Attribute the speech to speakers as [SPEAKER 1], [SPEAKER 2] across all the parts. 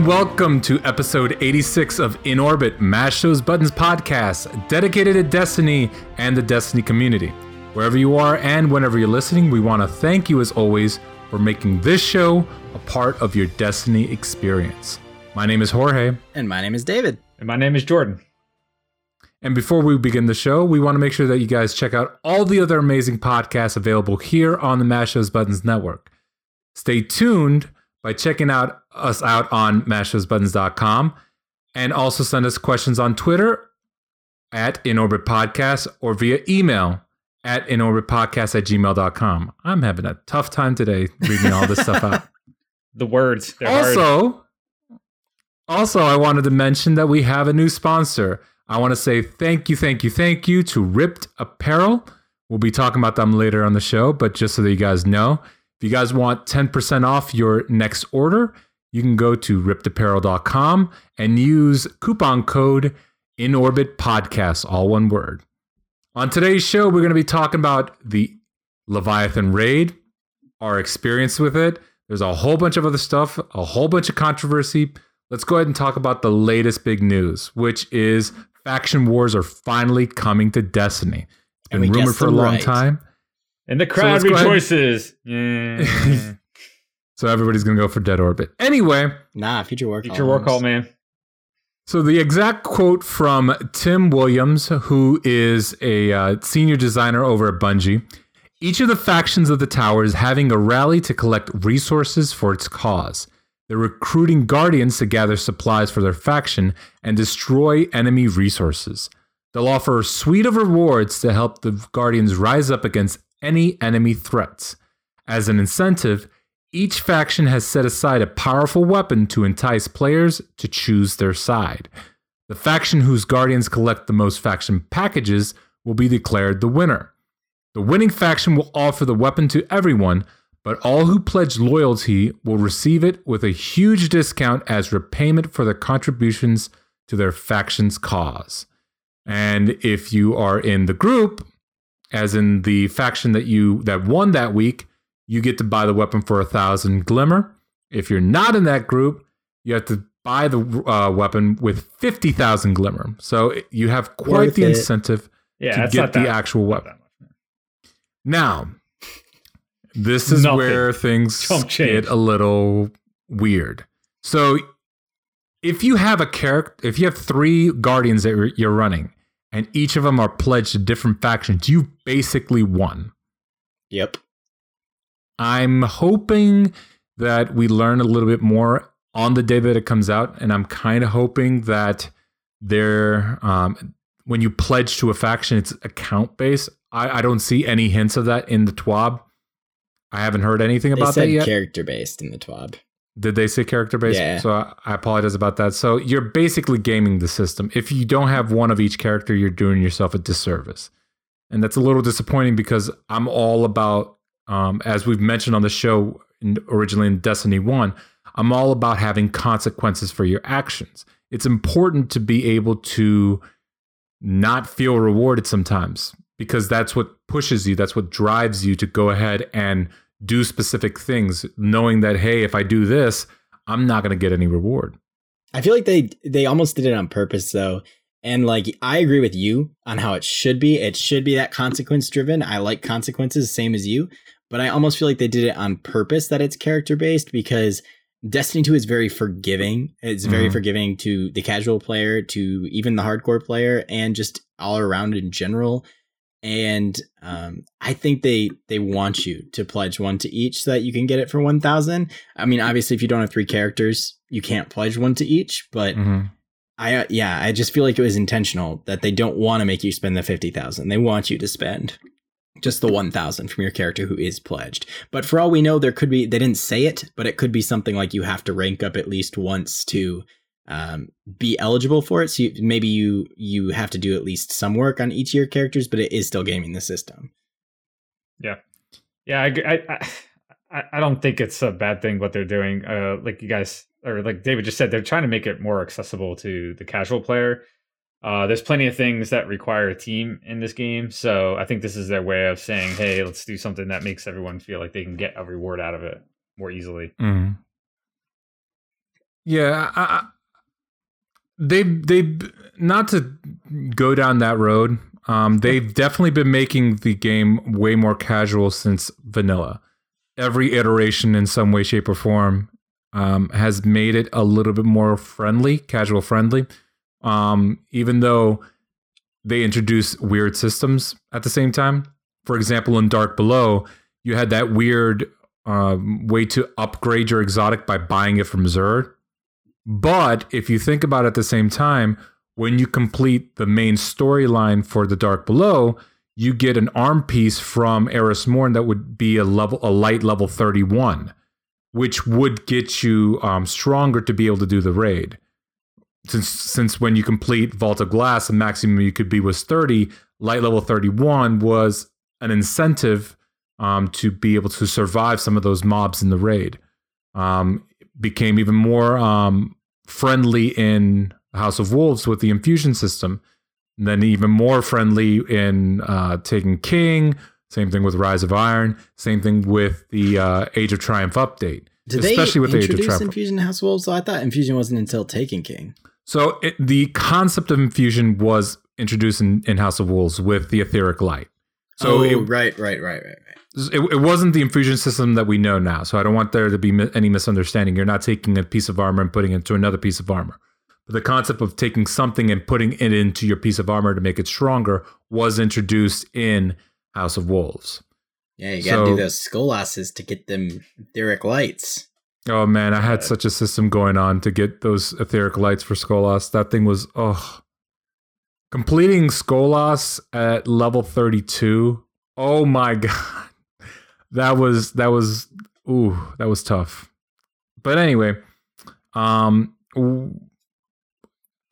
[SPEAKER 1] And welcome to episode 86 of In Orbit Mash Those Buttons podcast, dedicated to Destiny and the Destiny community. Wherever you are and whenever you're listening, we want to thank you as always for making this show a part of your Destiny experience. My name is Jorge,
[SPEAKER 2] And my name is David.
[SPEAKER 3] And my name is Jordan.
[SPEAKER 1] and before we begin the show, we want to make sure that you guys check out all the other amazing podcasts available here on the Mash Those Buttons network. Stay tuned by checking out us out on mashthosebuttons.com and also send us questions on Twitter at InOrbit Podcast or via email at InOrbitPodcast at gmail.com. I'm having a tough time today reading all this stuff out.
[SPEAKER 3] The words. They're hard.
[SPEAKER 1] Also, also, I wanted to mention that we have a new sponsor. I want to say thank you, thank you, thank you to Ripped Apparel. We'll be talking about them later on the show, but just so that you guys know, if you guys want 10% off your next order, you can go to rippedapparel.com and use coupon code InOrbit Podcast, all one word. On today's show, we're going to be talking about the Leviathan raid, our experience with it. There's a whole bunch of other stuff, a whole bunch of controversy. Let's go ahead and talk about the latest big news, which is faction wars are finally coming to Destiny. it's been rumored for a long
[SPEAKER 2] right.
[SPEAKER 1] time.
[SPEAKER 3] And the crowd
[SPEAKER 1] go ahead-
[SPEAKER 3] rejoices. Yeah. Mm.
[SPEAKER 1] So everybody's going to go for Dead Orbit. Anyway,
[SPEAKER 2] Nah, future work.
[SPEAKER 3] Future War Cult, man.
[SPEAKER 1] So the exact quote from Tim Williams, who is a uh, senior designer over at Bungie, each of the factions of the tower is having a rally to collect resources for its cause. They're recruiting guardians to gather supplies for their faction and destroy enemy resources. They'll offer a suite of rewards to help the guardians rise up against any enemy threats. As an incentive, each faction has set aside a powerful weapon to entice players to choose their side. The faction whose guardians collect the most faction packages will be declared the winner. The winning faction will offer the weapon to everyone, but all who pledge loyalty will receive it with a huge discount as repayment for their contributions to their faction's cause. And if you are in the group, as in the faction that you that won that week, you get to buy the weapon for a thousand glimmer. If you're not in that group, you have to buy the uh, weapon with fifty thousand glimmer. So you have quite
[SPEAKER 2] Worth
[SPEAKER 1] the
[SPEAKER 2] it.
[SPEAKER 1] incentive
[SPEAKER 3] Yeah,
[SPEAKER 1] to get the
[SPEAKER 3] that-
[SPEAKER 1] actual weapon. Now, this is
[SPEAKER 3] Nothing.
[SPEAKER 1] where things get a little weird. So, if you have a character, if you have three guardians that you're- you're running, and each of them are pledged to different factions, you basically won.
[SPEAKER 2] Yep.
[SPEAKER 1] I'm hoping that we learn a little bit more on the day that it comes out, and I'm kind of hoping that there, um, when you pledge to a faction, it's account based. I, I don't see any hints of that in the TWAB. I haven't heard anything about that yet.
[SPEAKER 2] character based in the TWAB.
[SPEAKER 1] Did they say character based?
[SPEAKER 2] Yeah.
[SPEAKER 1] So I, I apologize about that. So you're basically gaming the system. If you don't have one of each character, you're doing yourself a disservice. And that's a little disappointing because I'm all about, um, as we've mentioned on the show in, originally in Destiny 1, I'm all about having consequences for your actions. It's important to be able to not feel rewarded sometimes because that's what pushes you, that's what drives you to go ahead and do specific things, knowing that, hey, if I do this, I'm not going to get any reward.
[SPEAKER 2] I feel like they they almost did it on purpose though. And like I agree with you on how it should be. It should be that consequence driven. I like consequences same as you, but I almost feel like they did it on purpose that it's character based because Destiny 2 is very forgiving. It's very
[SPEAKER 1] Mhm.
[SPEAKER 2] forgiving to the casual player, to even the hardcore player and just all around in general. and um, I think they they want you to pledge one to each so that you can get it for one thousand. I mean, obviously, if you don't have three characters, you can't pledge one to each. But
[SPEAKER 1] Mhm.
[SPEAKER 2] I uh, yeah, I just feel like it was intentional that they don't want to make you spend the fifty thousand. They want you to spend just the one thousand from your character who is pledged. But for all we know, there could be they didn't say it, but it could be something like you have to rank up at least once to um, be eligible for it. So you, maybe you you have to do at least some work on each of your characters, but it is still gaming the system.
[SPEAKER 3] Yeah, I, I, I, I don't think it's a bad thing what they're doing. Uh, like you guys or like David just said, they're trying to make it more accessible to the casual player. Uh, there's plenty of things that require a team in this game, so I think this is their way of saying, "Hey, let's do something that makes everyone feel like they can get a reward out of it more easily."
[SPEAKER 1] Mhm. Yeah, I, I- they they not to go down that road. Um, they've definitely been making the game way more casual since vanilla. Every iteration, in some way, shape, or form, um, has made it a little bit more friendly, casual friendly. Um, even though they introduce weird systems at the same time. For example, in Dark Below, you had that weird um, way to upgrade your exotic by buying it from Xur. But if you think about it at the same time, when you complete the main storyline for the Dark Below, you get an arm piece from Eris Morn that would be a level, a light level thirty-one, which would get you um, stronger to be able to do the raid. Since since when you complete Vault of Glass, the maximum you could be was thirty, light level thirty-one was an incentive um, to be able to survive some of those mobs in the raid. Um, became even more um, friendly in House of Wolves with the infusion system, and then even more friendly in uh, Taken King. Same thing with Rise of Iron. Same thing with the uh, Age of Triumph update.
[SPEAKER 2] Did
[SPEAKER 1] Especially
[SPEAKER 2] they
[SPEAKER 1] with the Age of Triumph.
[SPEAKER 2] Infusion in House of Wolves? So I thought Infusion wasn't until Taken King.
[SPEAKER 1] So it, the concept of infusion was introduced in, in House of Wolves with the etheric light. So
[SPEAKER 2] oh,
[SPEAKER 1] it,
[SPEAKER 2] right, right, right, right, right.
[SPEAKER 1] it, it wasn't the infusion system that we know now. So I don't want there to be mi- any misunderstanding. You're not taking a piece of armor and putting it into another piece of armor. But the concept of taking something and putting it into your piece of armor to make it stronger was introduced in House of Wolves.
[SPEAKER 2] Yeah, you gotta do
[SPEAKER 1] So-
[SPEAKER 2] those Skolasses to get them etheric lights.
[SPEAKER 1] Oh man, I had such a system going on to get those etheric lights for Skolas. That thing was oh. Completing Skolas at level 32. Oh my god. That was that was ooh, that was tough. But anyway, um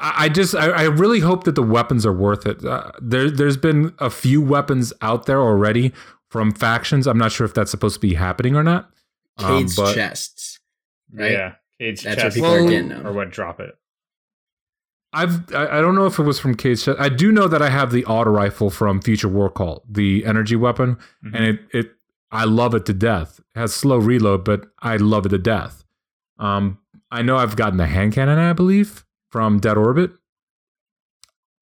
[SPEAKER 1] I just I, I really hope that the weapons are worth it. Uh, there there's been a few weapons out there already from factions. I'm not sure if that's supposed to be happening or not. Um,
[SPEAKER 2] Cayde's
[SPEAKER 1] but-
[SPEAKER 2] chests. Right?
[SPEAKER 3] Yeah, cage
[SPEAKER 2] That's what
[SPEAKER 3] chest
[SPEAKER 2] people
[SPEAKER 1] are
[SPEAKER 3] or- or what drop it.
[SPEAKER 1] I've I, I don't know if it was from Cage. Chest. I do know that I have the auto rifle from Future War Cult, the energy weapon,
[SPEAKER 3] Mhm.
[SPEAKER 1] and it it I love it to death. It has slow reload, but I love it to death. Um, I know I've gotten the hand cannon, I believe, from Dead Orbit.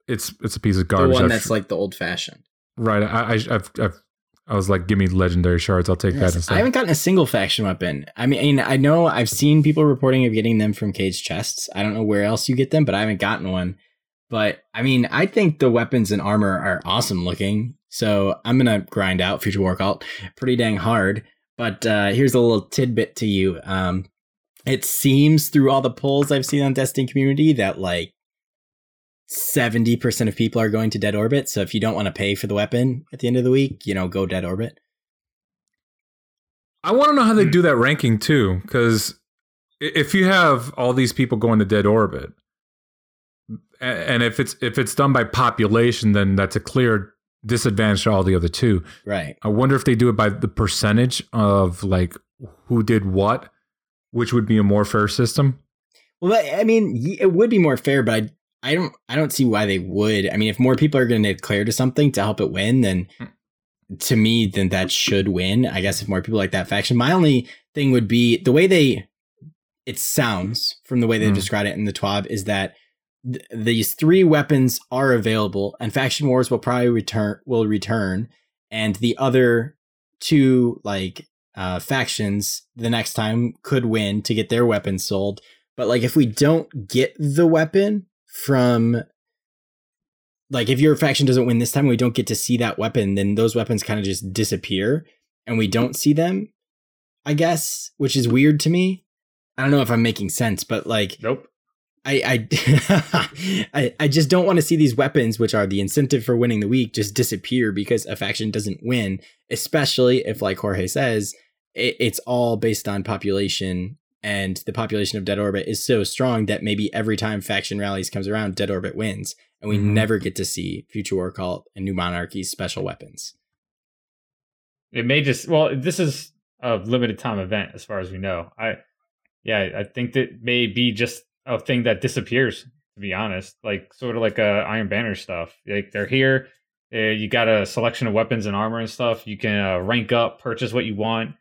[SPEAKER 1] It's it's a piece of
[SPEAKER 2] The
[SPEAKER 1] garbage.
[SPEAKER 2] one
[SPEAKER 1] I've-
[SPEAKER 2] that's like the old fashioned.
[SPEAKER 1] right. I, I I've, I've I was like, give me legendary shards. I'll take that
[SPEAKER 2] Yes, I haven't gotten a single faction weapon. I mean, I know I've seen people reporting of getting them from cage chests. I don't know where else you get them, but I haven't gotten one. But I mean, I think the weapons and armor are awesome looking. So I'm gonna grind out Future War Cult pretty dang hard. But uh, here's a little tidbit to you. Um, it seems through all the polls I've seen on Destiny community that like 70% of people are going to Dead Orbit. So if you don't want to pay for the weapon at the end of the week, you know, go Dead Orbit.
[SPEAKER 1] I want to know how they
[SPEAKER 3] Hmm.
[SPEAKER 1] do that ranking too, because if you have all these people going to dead orbit, and if it's if it's done by population, then that's a clear disadvantage to all the other two.
[SPEAKER 2] Right.
[SPEAKER 1] I wonder if they do it by the percentage of like who did what, which would be a more fair system.
[SPEAKER 2] Well, I mean, it would be more fair, but I, I don't, I don't see why they would. I mean, if more people are going to declare to something to help it win, then to me, then that should win. I guess if more people like that faction, my only thing would be the way they, it sounds from the way they
[SPEAKER 1] Hmm.
[SPEAKER 2] describe it in the TWAB is that th- these three weapons are available, and faction wars will probably return, will return, and the other two like uh, factions the next time could win to get their weapons sold. But like if we don't get the weapon from like if your faction doesn't win this time, we don't get to see that weapon, then those weapons kind of just disappear and we don't see them. I guess, which is weird to me. I don't know if I'm making sense, but like
[SPEAKER 3] Nope.
[SPEAKER 2] I I I, I just don't want to see these weapons, which are the incentive for winning the week, just disappear because a faction doesn't win. Especially if, like Jorge says, it, it's all based on population, and the population of Dead Orbit is so strong that maybe every time faction rallies comes around, Dead Orbit wins, and we
[SPEAKER 1] Mhm.
[SPEAKER 2] never get to see Future War Cult and New Monarchy's special weapons.
[SPEAKER 3] It may just well, this is a limited time event as far as we know. I yeah, I think that may be just a thing that disappears. To be honest, like sort of like uh, Iron Banner stuff. Like they're here. Uh, you got a selection of weapons and armor and stuff. You can uh, rank up, purchase what you want,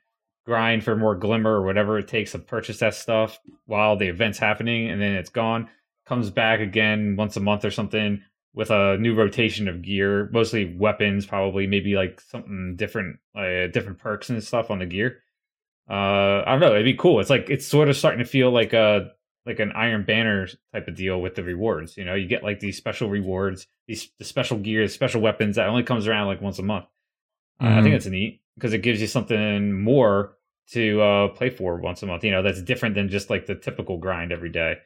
[SPEAKER 3] grind for more glimmer or whatever it takes to purchase that stuff while the event's happening, and then it's gone. Comes back again once a month or something with a new rotation of gear, mostly weapons, probably maybe like something different, like different perks and stuff on the gear. Uh, I don't know. It'd be cool. It's like it's sort of starting to feel like a like an Iron Banner type of deal with the rewards. You know, you get like these special rewards, these the special gears, special weapons that only comes around like once a month. Uh, I think that's neat because it gives you something more to uh, play for once a month. You know, that's different than just like the typical grind every day.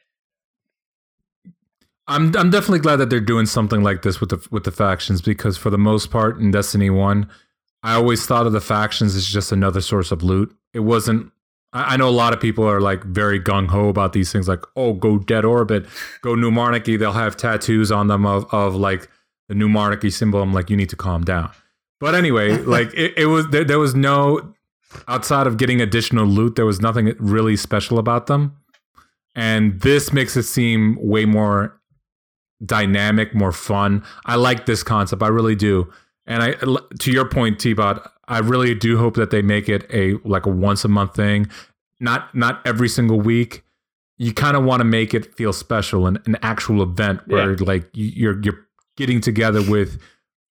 [SPEAKER 1] I'm I'm definitely glad that they're doing something like this with the with the factions because for the most part in Destiny One, I always thought of the factions as just another source of loot. It wasn't. I I know a lot of people are like very gung ho about these things, like oh, go Dead Orbit, go New Monarchy. They'll have tattoos on them of of like the New Monarchy symbol. I'm like, you need to calm down. But anyway, like it, it was there, there was no outside of getting additional loot, there was nothing really special about them. And this makes it seem way more dynamic, more fun. I like this concept. I really do. And I to your point, T-Bot, I really do hope that they make it a like a once a month thing. Not not every single week. You kind of want to make it feel special and an actual event where like you- you're you're getting together with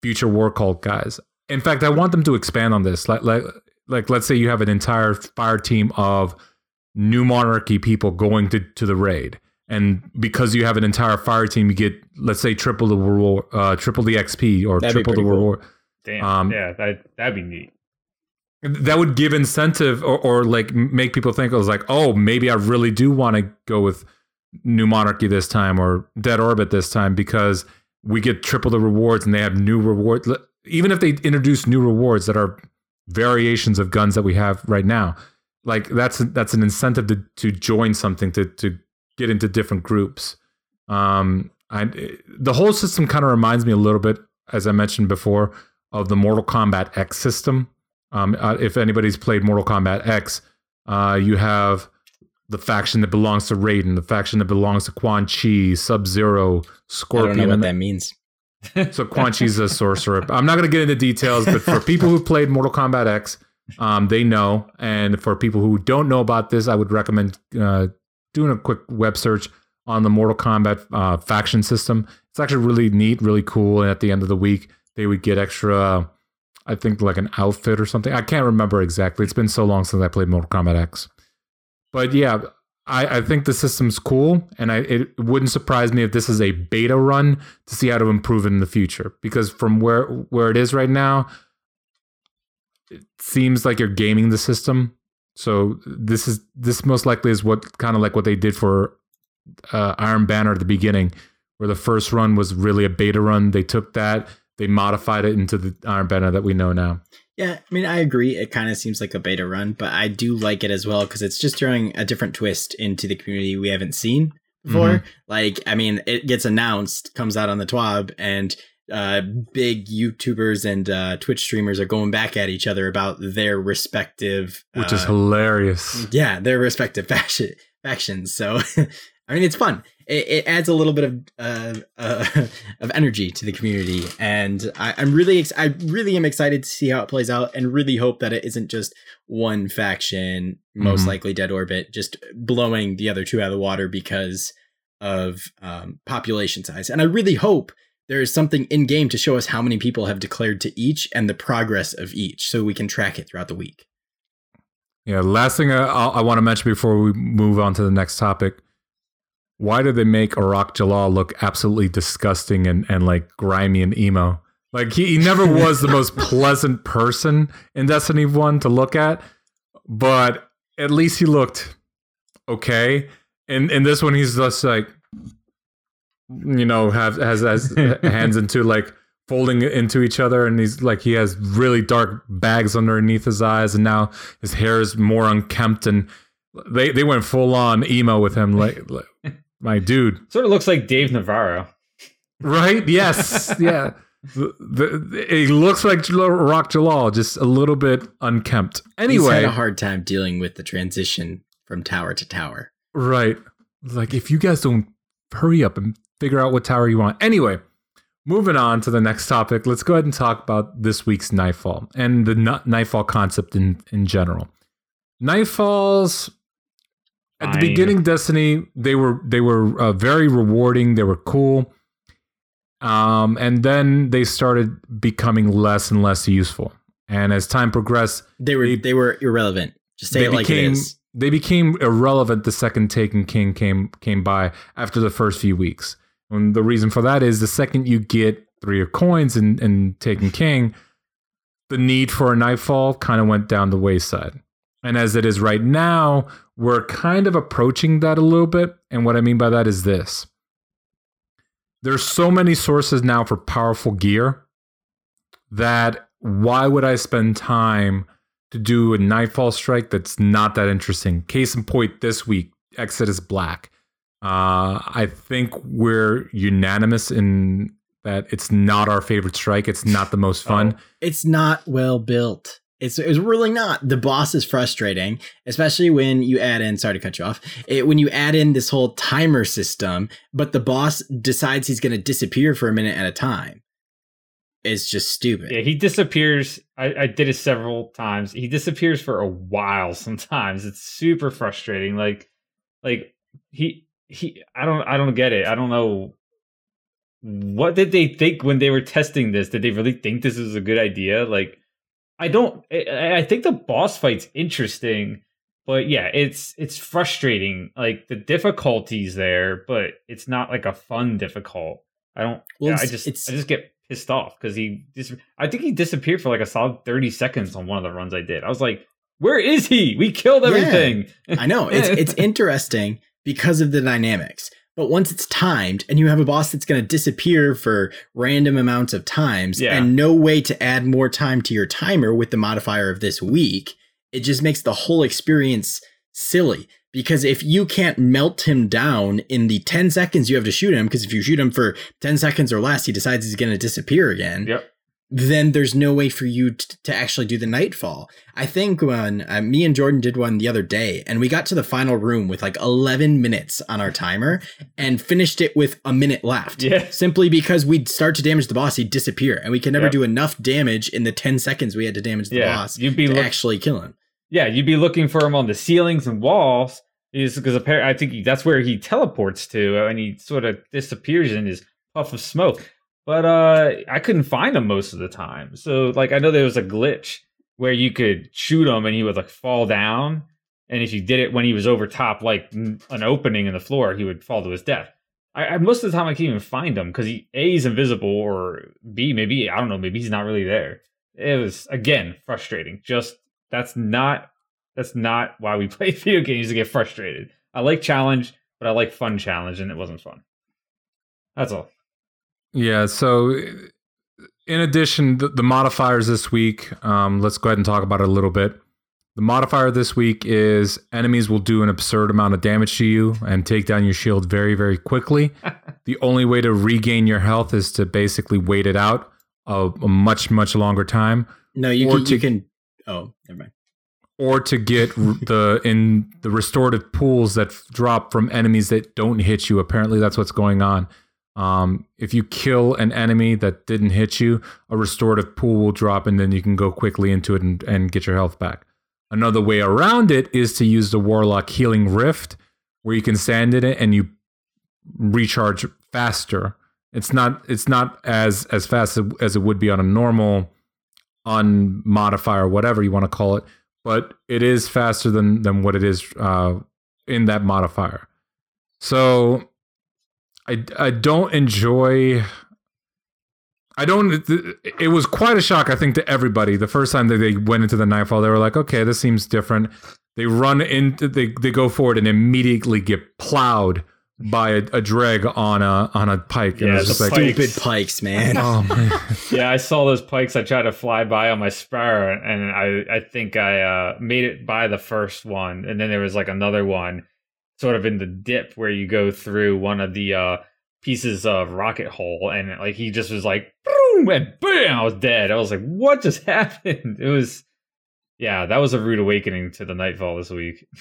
[SPEAKER 1] future war cult guys. In fact, I want them to expand on this. Like like like let's say you have an entire fire team of new monarchy people going to, to the raid and because you have an entire fire team you get let's say triple the reward uh, triple the xp or
[SPEAKER 2] That'd
[SPEAKER 1] triple the
[SPEAKER 2] pretty cool.
[SPEAKER 1] reward
[SPEAKER 3] Damn.
[SPEAKER 1] Um,
[SPEAKER 3] yeah, that that'd be neat.
[SPEAKER 1] that would give incentive or, or like make people think it was like oh maybe i really do want to go with new monarchy this time or dead orbit this time because we get triple the rewards and they have new rewards even if they introduce new rewards that are variations of guns that we have right now like that's that's an incentive to to join something to to get into different groups um I, the whole system kind of reminds me a little bit as i mentioned before of the mortal kombat x system um, uh, if anybody's played Mortal Kombat X, uh, you have the faction that belongs to Raiden, the faction that belongs to Quan Chi, Sub Zero, Scorpion.
[SPEAKER 2] I don't know what
[SPEAKER 1] and-
[SPEAKER 2] that means.
[SPEAKER 1] So Quan Chi's a sorcerer. I'm not going to get into details, but for people who played Mortal Kombat X, um, they know. And for people who don't know about this, I would recommend uh, doing a quick web search on the Mortal Kombat uh, faction system. It's actually really neat, really cool. And at the end of the week, they would get extra, I think, like an outfit or something. I can't remember exactly. It's been so long since I played Mortal Kombat X. But yeah, I, I think the system's cool, and I, it wouldn't surprise me if this is a beta run to see how to improve it in the future. Because from where where it is right now, it seems like you're gaming the system. So this is this most likely is what kind of like what they did for uh, Iron Banner at the beginning, where the first run was really a beta run. They took that, they modified it into the Iron Banner that we know now.
[SPEAKER 2] Yeah, I mean, I agree. It kind of seems like a beta run, but I do like it as well because it's just throwing a different twist into the community we haven't seen before. Like, I mean, it gets announced, comes out on the TWAB, and uh, big YouTubers and uh, Twitch streamers are going back at each other about their respective,
[SPEAKER 1] Which is
[SPEAKER 2] uh,
[SPEAKER 1] hilarious.
[SPEAKER 2] yeah, their respective faction factions. So, I mean, it's fun. It, it adds a little bit of uh, uh, of energy to the community, and I, I'm really ex- I really am excited to see how it plays out, and really hope that it isn't just one faction, most
[SPEAKER 1] Mhm.
[SPEAKER 2] likely Dead Orbit, just blowing the other two out of the water because of um, population size. And I really hope there is something in game to show us how many people have declared to each and the progress of each, so we can track it throughout the week.
[SPEAKER 1] Yeah, last thing I, I want to mention before we move on to the next topic. Why do they make Arach Jalaal look absolutely disgusting and, and like grimy and emo? Like he, he never was the most pleasant person in Destiny 1 to look at, but at least he looked okay. And in this one, he's just like, you know, have has has hands into like folding into each other, and he's like he has really dark bags underneath his eyes, and now his hair is more unkempt, and they they went full on emo with him, like, like my dude.
[SPEAKER 3] Sort of looks like Dave Navarro.
[SPEAKER 1] Right? Yes. yeah. The, the, it looks like Arach Jalaal, just a little bit unkempt. Anyway,
[SPEAKER 2] He's had a hard time dealing with the transition from tower to tower.
[SPEAKER 1] right? Like if you guys don't hurry up and figure out what tower you want. Anyway, moving on to the next topic. Let's go ahead and talk about this week's Nightfall and the n- Nightfall concept in in general. Nightfalls at the
[SPEAKER 3] Fine.
[SPEAKER 1] beginning Destiny they were they were uh, very rewarding. They were cool. Um, and then they started becoming less and less useful. And as time progressed,
[SPEAKER 2] They were
[SPEAKER 1] They-
[SPEAKER 2] they, were irrelevant. Just say
[SPEAKER 1] they
[SPEAKER 2] it like
[SPEAKER 1] became
[SPEAKER 2] it is.
[SPEAKER 1] they became irrelevant the second Taken King came came by after the first few weeks. And the reason for that is the second you get three of coins and and Taken King, the need for a nightfall kind of went down the wayside. And as it is right now, we're kind of approaching that a little bit. And what I mean by that is this. There's so many sources now for powerful gear that why would I spend time to do a nightfall strike that's not that interesting? Case in point, this week, Exodus Black. Uh, I think we're unanimous in that it's not our favorite strike. It's not the most fun.
[SPEAKER 2] It's not well built. It's it's really not. The boss is frustrating, especially when you add in. Sorry to cut you off. It, when you add in this whole timer system, but the boss decides he's going to disappear for a minute at a time. It's just stupid.
[SPEAKER 3] Yeah, he disappears. I, I did it several times. He disappears for a while sometimes. It's super frustrating. Like like he he I don't I don't get it. I don't know what did they think when they were testing this? Did they really think this is a good idea? Like I don't I, I think the boss fight's interesting, but yeah, it's it's frustrating. Like the difficulties there, but it's not like a fun difficult. I don't
[SPEAKER 2] Well,
[SPEAKER 3] yeah, I just I just get pissed off because he dis- I think he disappeared for like a solid 30 seconds on one of the runs I did. I was like, where is he? We killed
[SPEAKER 2] Yeah.
[SPEAKER 3] everything.
[SPEAKER 2] I know it's it's interesting because of the dynamics. But once it's timed and you have a boss that's going to disappear for random amounts of times
[SPEAKER 3] Yeah.
[SPEAKER 2] and no way to add more time to your timer with the modifier of this week, it just makes the whole experience silly. Because if you can't melt him down in the 10 seconds you have to shoot him, because if you shoot him for 10 seconds or less, he decides he's going to disappear again
[SPEAKER 3] Yep.
[SPEAKER 2] Then there's no way for you t- to actually do the nightfall. I think when uh, me and Jordan did one the other day, and we got to the final room with like 11 minutes on our timer and finished it with a minute left.
[SPEAKER 3] Yeah.
[SPEAKER 2] Simply because we'd start to damage the boss, he'd disappear, and we could never
[SPEAKER 3] Yep.
[SPEAKER 2] do enough damage in the 10 seconds we had to damage the
[SPEAKER 3] Yeah.
[SPEAKER 2] boss
[SPEAKER 3] You'd be
[SPEAKER 2] to
[SPEAKER 3] look-
[SPEAKER 2] actually kill him.
[SPEAKER 3] Yeah, you'd be looking for him on the ceilings and walls. Is because apparently I think he, that's where he teleports to, and he sort of disappears in his puff of smoke. But uh I couldn't find him most of the time. So like I know there was a glitch where you could shoot him and he would like fall down, and if you did it when he was over top like an opening in the floor, he would fall to his death. I, I most of the time I can't even find him because he a is invisible or b maybe I don't know maybe he's not really there. It was again frustrating. Just that's not that's not why we play video games to get frustrated. I like challenge, but I like fun challenge, and it wasn't fun. That's all.
[SPEAKER 1] Yeah. So, in addition, the, the modifiers this week, um, let's go ahead and talk about it a little bit. The modifier this week is enemies will do an absurd amount of damage to you and take down your shield very, very quickly. the only way to regain your health is to basically wait it out a, a much, much longer time,
[SPEAKER 2] No, you can,
[SPEAKER 1] to-
[SPEAKER 2] you can. Oh, never mind.
[SPEAKER 1] or to get the in the restorative pools that f- drop from enemies that don't hit you. Apparently, that's what's going on. Um, if you kill an enemy that didn't hit you, a restorative pool will drop, and then you can go quickly into it and, and get your health back. Another way around it is to use the Warlock Healing Rift, where you can stand in it and you recharge faster. It's not it's not as as fast as it would be on a normal on modifier, whatever you want to call it, but it is faster than than what it is uh, in that modifier. So I I don't enjoy I don't it was quite a shock I think to everybody. The first time that they went into the nightfall they were like, "Okay, this seems different." They run into they they go forward and immediately get plowed by a, a dreg on a on a pike.
[SPEAKER 3] Yeah,
[SPEAKER 1] it was just
[SPEAKER 3] the
[SPEAKER 1] like,
[SPEAKER 2] Stupid pikes, man.
[SPEAKER 1] oh man.
[SPEAKER 3] yeah, I saw those pikes. I tried to fly by on my sparrow, and I I think I uh, made it by the first one, and then there was like another one, sort of in the dip where you go through one of the uh, pieces of rocket hole, and like he just was like boom and bam, I was dead. I was like, what just happened? It was, yeah, that was a rude awakening to the nightfall this week.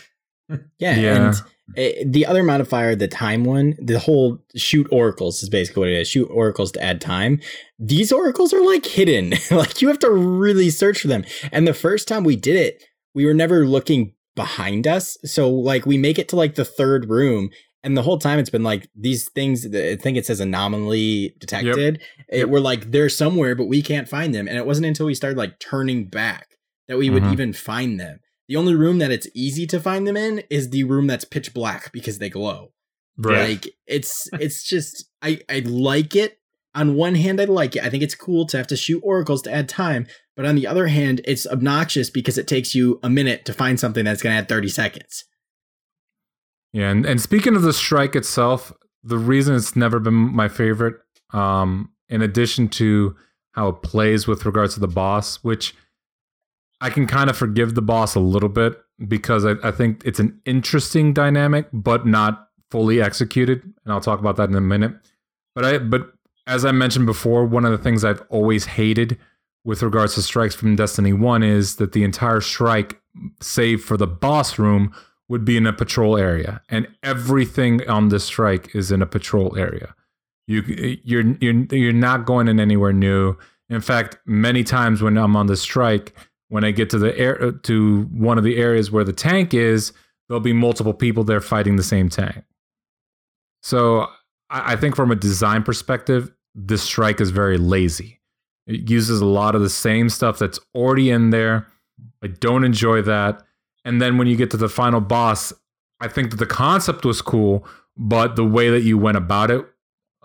[SPEAKER 2] Yeah,
[SPEAKER 1] Yeah.
[SPEAKER 2] and uh, the other modifier, the time one, the whole shoot oracles is basically what it is. Shoot oracles to add time. These oracles are like hidden. like you have to really search for them. And the first time we did it, we were never looking behind us. So like we make it to like the third room. And the whole time it's been like these things. I think it says anomaly detected. It,
[SPEAKER 1] Yep.
[SPEAKER 2] We're like they're somewhere, but we can't find them. And it wasn't until we started like turning back that we would
[SPEAKER 1] Mhm.
[SPEAKER 2] even find them. The only room that it's easy to find them in is the room that's pitch black because they glow.
[SPEAKER 1] Right.
[SPEAKER 2] Like it's it's just I I like it. On one hand, I like it. I think it's cool to have to shoot oracles to add time. But on the other hand, it's obnoxious because it takes you a minute to find something that's going to add 30 seconds.
[SPEAKER 1] Yeah, and, and speaking of the strike itself, the reason it's never been my favorite, um, in addition to how it plays with regards to the boss, which I can kind of forgive the boss a little bit because I, I think it's an interesting dynamic, but not fully executed. And I'll talk about that in a minute. But I but as I mentioned before, one of the things I've always hated with regards to strikes from Destiny 1 is that the entire strike, save for the boss room, would be in a patrol area, and everything on this strike is in a patrol area. You you're you're you're not going in anywhere new. In fact, many times when I'm on the strike, when I get to the air to one of the areas where the tank is, there'll be multiple people there fighting the same tank. So I, I think from a design perspective, this strike is very lazy. It uses a lot of the same stuff that's already in there. I don't enjoy that. And then when you get to the final boss, I think that the concept was cool, but the way that you went about it,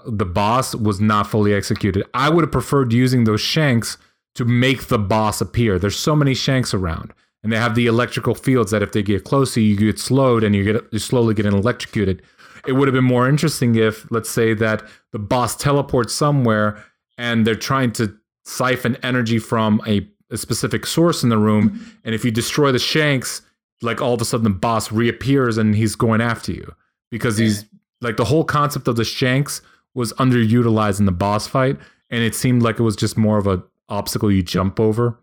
[SPEAKER 1] the boss was not fully executed. I would have preferred using those shanks to make the boss appear. There's so many shanks around, and they have the electrical fields that if they get closer, you get slowed and you get you slowly getting electrocuted. It would have been more interesting if, let's say, that the boss teleports somewhere and they're trying to siphon energy from a, a specific source in the room, mm-hmm. and if you destroy the shanks, like all of a sudden the boss reappears and he's going after you because he's like the whole concept of the shanks was underutilized in the boss fight, and it seemed like it was just more of a obstacle you jump over.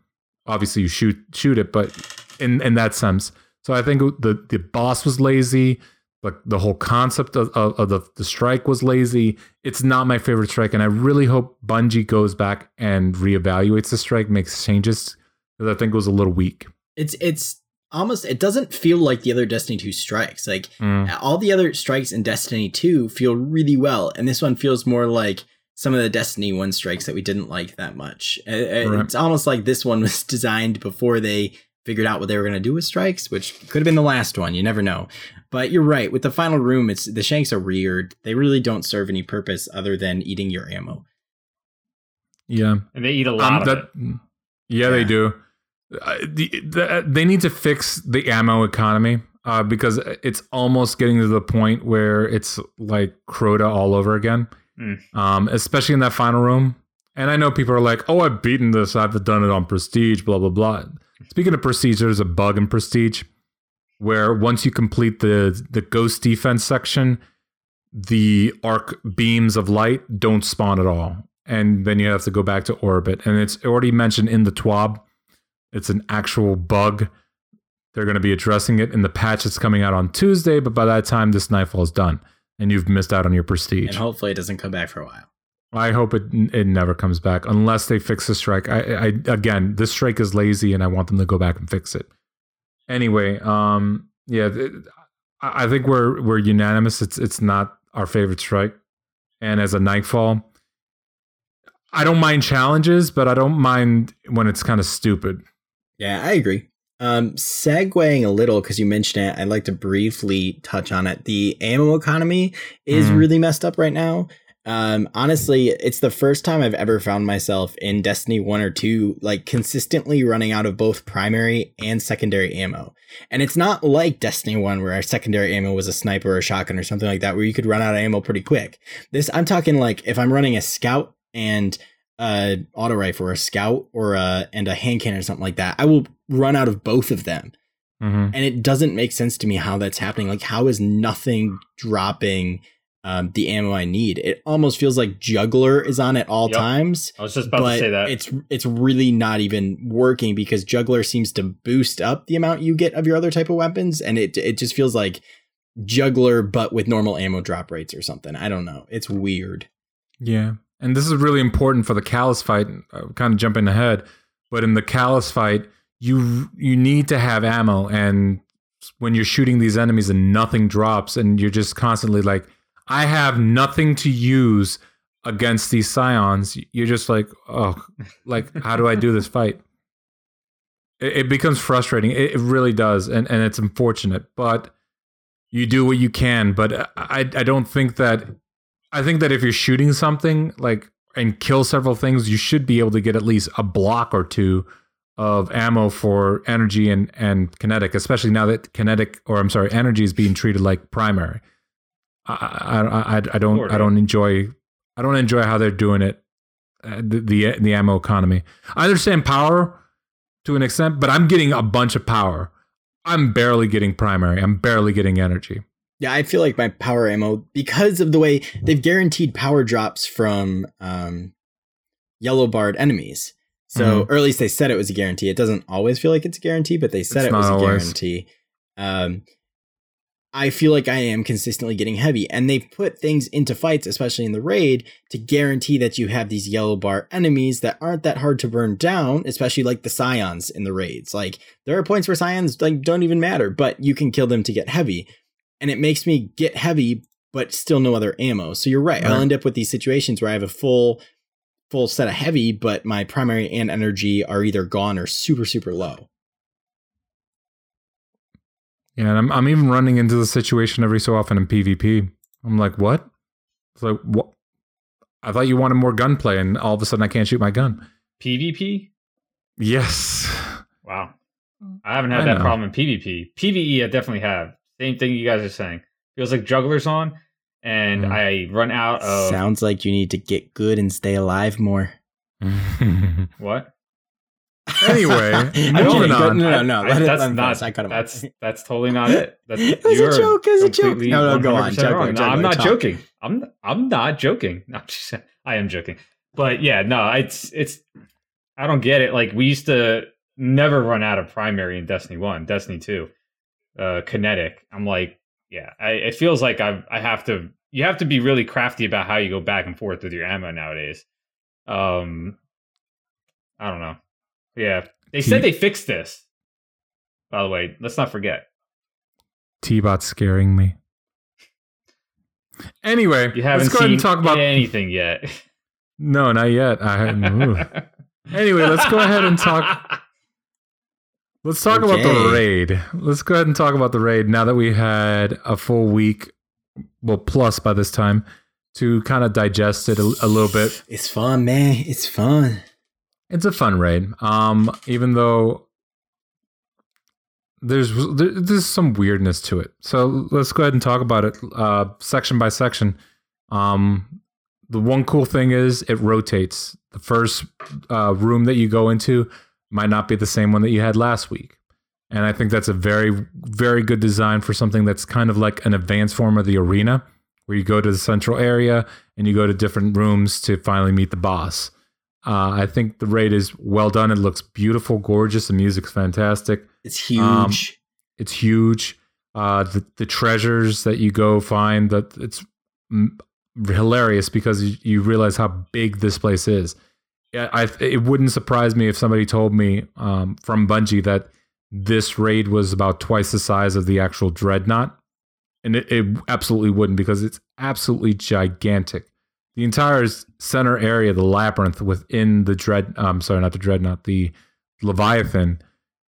[SPEAKER 1] Obviously, you shoot shoot it, but in in that sense, so I think the the boss was lazy. Like the whole concept of, of, of the, the strike was lazy. It's not my favorite strike, and I really hope Bungie goes back and reevaluates the strike, makes changes because I think it was a little weak.
[SPEAKER 2] It's it's almost it doesn't feel like the other Destiny 2 strikes. Like
[SPEAKER 1] Mm.
[SPEAKER 2] all the other strikes in Destiny 2 feel really well, and this one feels more like some of the Destiny 1 strikes that we didn't like that much.
[SPEAKER 1] Right.
[SPEAKER 2] It's almost like this one was designed before they figured out what they were going to do with strikes, which could have been the last one. You never know. But you're right. With the final room, it's the shanks are weird. They really don't serve any purpose other than eating your ammo.
[SPEAKER 1] Yeah,
[SPEAKER 3] And they eat a lot
[SPEAKER 1] Um,
[SPEAKER 3] of
[SPEAKER 1] that,
[SPEAKER 3] it.
[SPEAKER 1] Yeah, they do. Uh, the, the, they need to fix the ammo economy uh, because it's almost getting to the point where it's like Crota all over again,
[SPEAKER 3] Mm.
[SPEAKER 1] um, especially in that final room. And I know people are like, "Oh, I've beaten this. I've done it on Prestige." Blah blah blah. Speaking of Prestige, there's a bug in Prestige where once you complete the the Ghost Defense section, the arc beams of light don't spawn at all. And then you have to go back to orbit. And it's already mentioned in the TWAB. It's an actual bug. They're going to be addressing it in the patch that's coming out on Tuesday, but by that time, this Nightfall is done. And you've missed out on your prestige.
[SPEAKER 2] And hopefully it doesn't come back for a while.
[SPEAKER 1] I hope it it never comes back unless they fix the strike. I, I again, this strike is lazy, and I want them to go back and fix it. Anyway, um, yeah, I think we're we're unanimous. It's it's not our favorite strike, and as a nightfall, I don't mind challenges, but I don't mind when it's kind of stupid.
[SPEAKER 2] Yeah, I agree. Um, segueing a little because you mentioned it, I'd like to briefly touch on it. The ammo economy is
[SPEAKER 1] Mhm.
[SPEAKER 2] really messed up right now. Um, honestly, it's the first time I've ever found myself in Destiny 1 or 2, like consistently running out of both primary and secondary ammo. And it's not like Destiny 1 where our secondary ammo was a sniper or a shotgun or something like that, where you could run out of ammo pretty quick. This, I'm talking like if I'm running a scout and a auto rifle or a scout or a, and a hand cannon or something like that, I will run out of both of them
[SPEAKER 1] hmm
[SPEAKER 2] and it doesn't make sense to me how that's happening. Like, how is nothing dropping um, the ammo I need? It almost feels like juggler is on at all
[SPEAKER 3] Yep.
[SPEAKER 2] times,
[SPEAKER 3] I was just about
[SPEAKER 2] but
[SPEAKER 3] to say that.
[SPEAKER 2] it's it's really not even working because juggler seems to boost up the amount you get of your other type of weapons, and it it just feels like juggler but with normal ammo drop rates or something. I don't know. It's weird.
[SPEAKER 1] Yeah. And this is really important for the Calus fight. uh, kind of jumping ahead, but in the Calus fight, you you need to have ammo, and when you're shooting these enemies and nothing drops, and you're just constantly like, I have nothing to use against these scions. You're just like, oh, like how do I do this fight? It, it becomes frustrating. It, it really does, and and it's unfortunate, but you do what you can. But I I don't think that I think that if you're shooting something like and kill several things, you should be able to get at least a block or two of ammo for energy and and kinetic, especially now that kinetic or I'm sorry, energy is being treated like primary. I I I, I don't
[SPEAKER 3] Sort
[SPEAKER 1] I don't enjoy I don't enjoy how they're doing it. Uh, the, the the ammo economy. I understand power to an extent, but I'm getting a bunch of power. I'm barely getting primary. I'm barely getting energy.
[SPEAKER 2] Yeah, I feel like my power ammo because of the way they've guaranteed power drops from um, yellow barred enemies. So, or at least they said it was a guarantee. It doesn't always feel like it's a guarantee, but they said
[SPEAKER 1] It's
[SPEAKER 2] it was a
[SPEAKER 1] always.
[SPEAKER 2] guarantee. Um, I feel like I am consistently getting heavy, and they've put things into fights, especially in the raid, to guarantee that you have these yellow bar enemies that aren't that hard to burn down, especially like the scions in the raids. Like there are points where scions like don't even matter, but you can kill them to get heavy, and it makes me get heavy, but still no other ammo. So you're right. I'll end up with these situations where I have a full full set of heavy, but my primary and energy are either gone or super super low.
[SPEAKER 1] Yeah, and I'm I'm even running into the situation every so often in PvP. I'm like, what? It's like what? I thought you wanted more gunplay, and all of a sudden I can't shoot my gun.
[SPEAKER 3] PvP?
[SPEAKER 1] Yes.
[SPEAKER 3] Wow. I haven't had
[SPEAKER 1] I
[SPEAKER 3] that
[SPEAKER 1] know.
[SPEAKER 3] problem in PvP. PvE, I definitely have. Same thing you guys are saying. Feels like juggler's on, and
[SPEAKER 1] Mm.
[SPEAKER 3] I run out of
[SPEAKER 2] Sounds like you need to get good and stay alive more.
[SPEAKER 3] what?
[SPEAKER 1] Anyway,
[SPEAKER 2] I'm
[SPEAKER 1] moving
[SPEAKER 2] kidding.
[SPEAKER 1] on.
[SPEAKER 2] No, no, no. Let it,
[SPEAKER 3] that's
[SPEAKER 2] let him
[SPEAKER 3] not.
[SPEAKER 2] finish. I cut him
[SPEAKER 3] that's
[SPEAKER 2] off.
[SPEAKER 3] that's totally not it. That's,
[SPEAKER 2] It was a joke, it was a joke.
[SPEAKER 3] completely
[SPEAKER 2] No, no, go on,
[SPEAKER 3] 100%
[SPEAKER 2] juggler,
[SPEAKER 3] wrong. No, I'm not
[SPEAKER 2] talk.
[SPEAKER 3] joking. I'm I'm not joking. No, I'm just, I am joking. But yeah, no, it's it's. I don't get it. Like we used to never run out of primary in Destiny One, Destiny Two, uh, kinetic. I'm like, yeah, I, it feels like I I have to. You have to be really crafty about how you go back and forth with your ammo nowadays. Um, I don't know. Yeah, they said they fixed this. By the way, let's not forget.
[SPEAKER 1] T-bot scaring me. Anyway,
[SPEAKER 3] You haven't
[SPEAKER 1] let's go
[SPEAKER 3] seen
[SPEAKER 1] ahead and talk about.
[SPEAKER 3] anything yet.
[SPEAKER 1] No, not yet. I. Anyway, let's go ahead and talk. Let's talk about the raid. Let's go ahead and talk about the raid now that we had a full week, well, plus by this time, to kind of digest it a, a little bit.
[SPEAKER 2] It's fun, man. It's fun.
[SPEAKER 1] It's a fun raid. Um, even though there's there, there's some weirdness to it. So let's go ahead and talk about it uh, section by section. Um, the one cool thing is it rotates. The first uh, room that you go into might not be the same one that you had last week. And I think that's a very, very good design for something that's kind of like an advanced form of the arena, where you go to the central area and you go to different rooms to finally meet the boss. Uh, I think the raid is well done. It looks beautiful, gorgeous. The music's fantastic.
[SPEAKER 2] It's huge.
[SPEAKER 1] Um, It's huge. Uh, the the treasures that you go find that it's mm, hilarious because you, you realize how big this place is. Yeah, I it wouldn't surprise me if somebody told me um, from Bungie that this raid was about twice the size of the actual dreadnought, and it, it absolutely wouldn't because it's absolutely gigantic. The entire center area, the labyrinth within the dread, I'm sorry, not the dreadnought, the Leviathan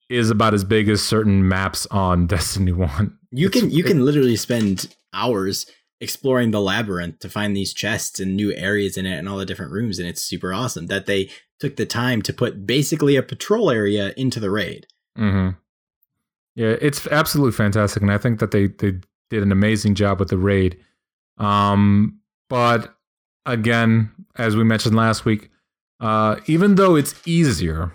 [SPEAKER 1] is about as big as certain maps on Destiny 1.
[SPEAKER 2] You
[SPEAKER 1] It's-
[SPEAKER 2] can you can literally spend hours exploring the labyrinth to find these chests and new areas in it and all the different rooms and it's super awesome that they took the time to put basically a patrol area into the raid.
[SPEAKER 1] hmm Yeah, it's absolutely fantastic, and I think that they they did an amazing job with the raid. Um, but again, as we mentioned last week, uh, even though it's easier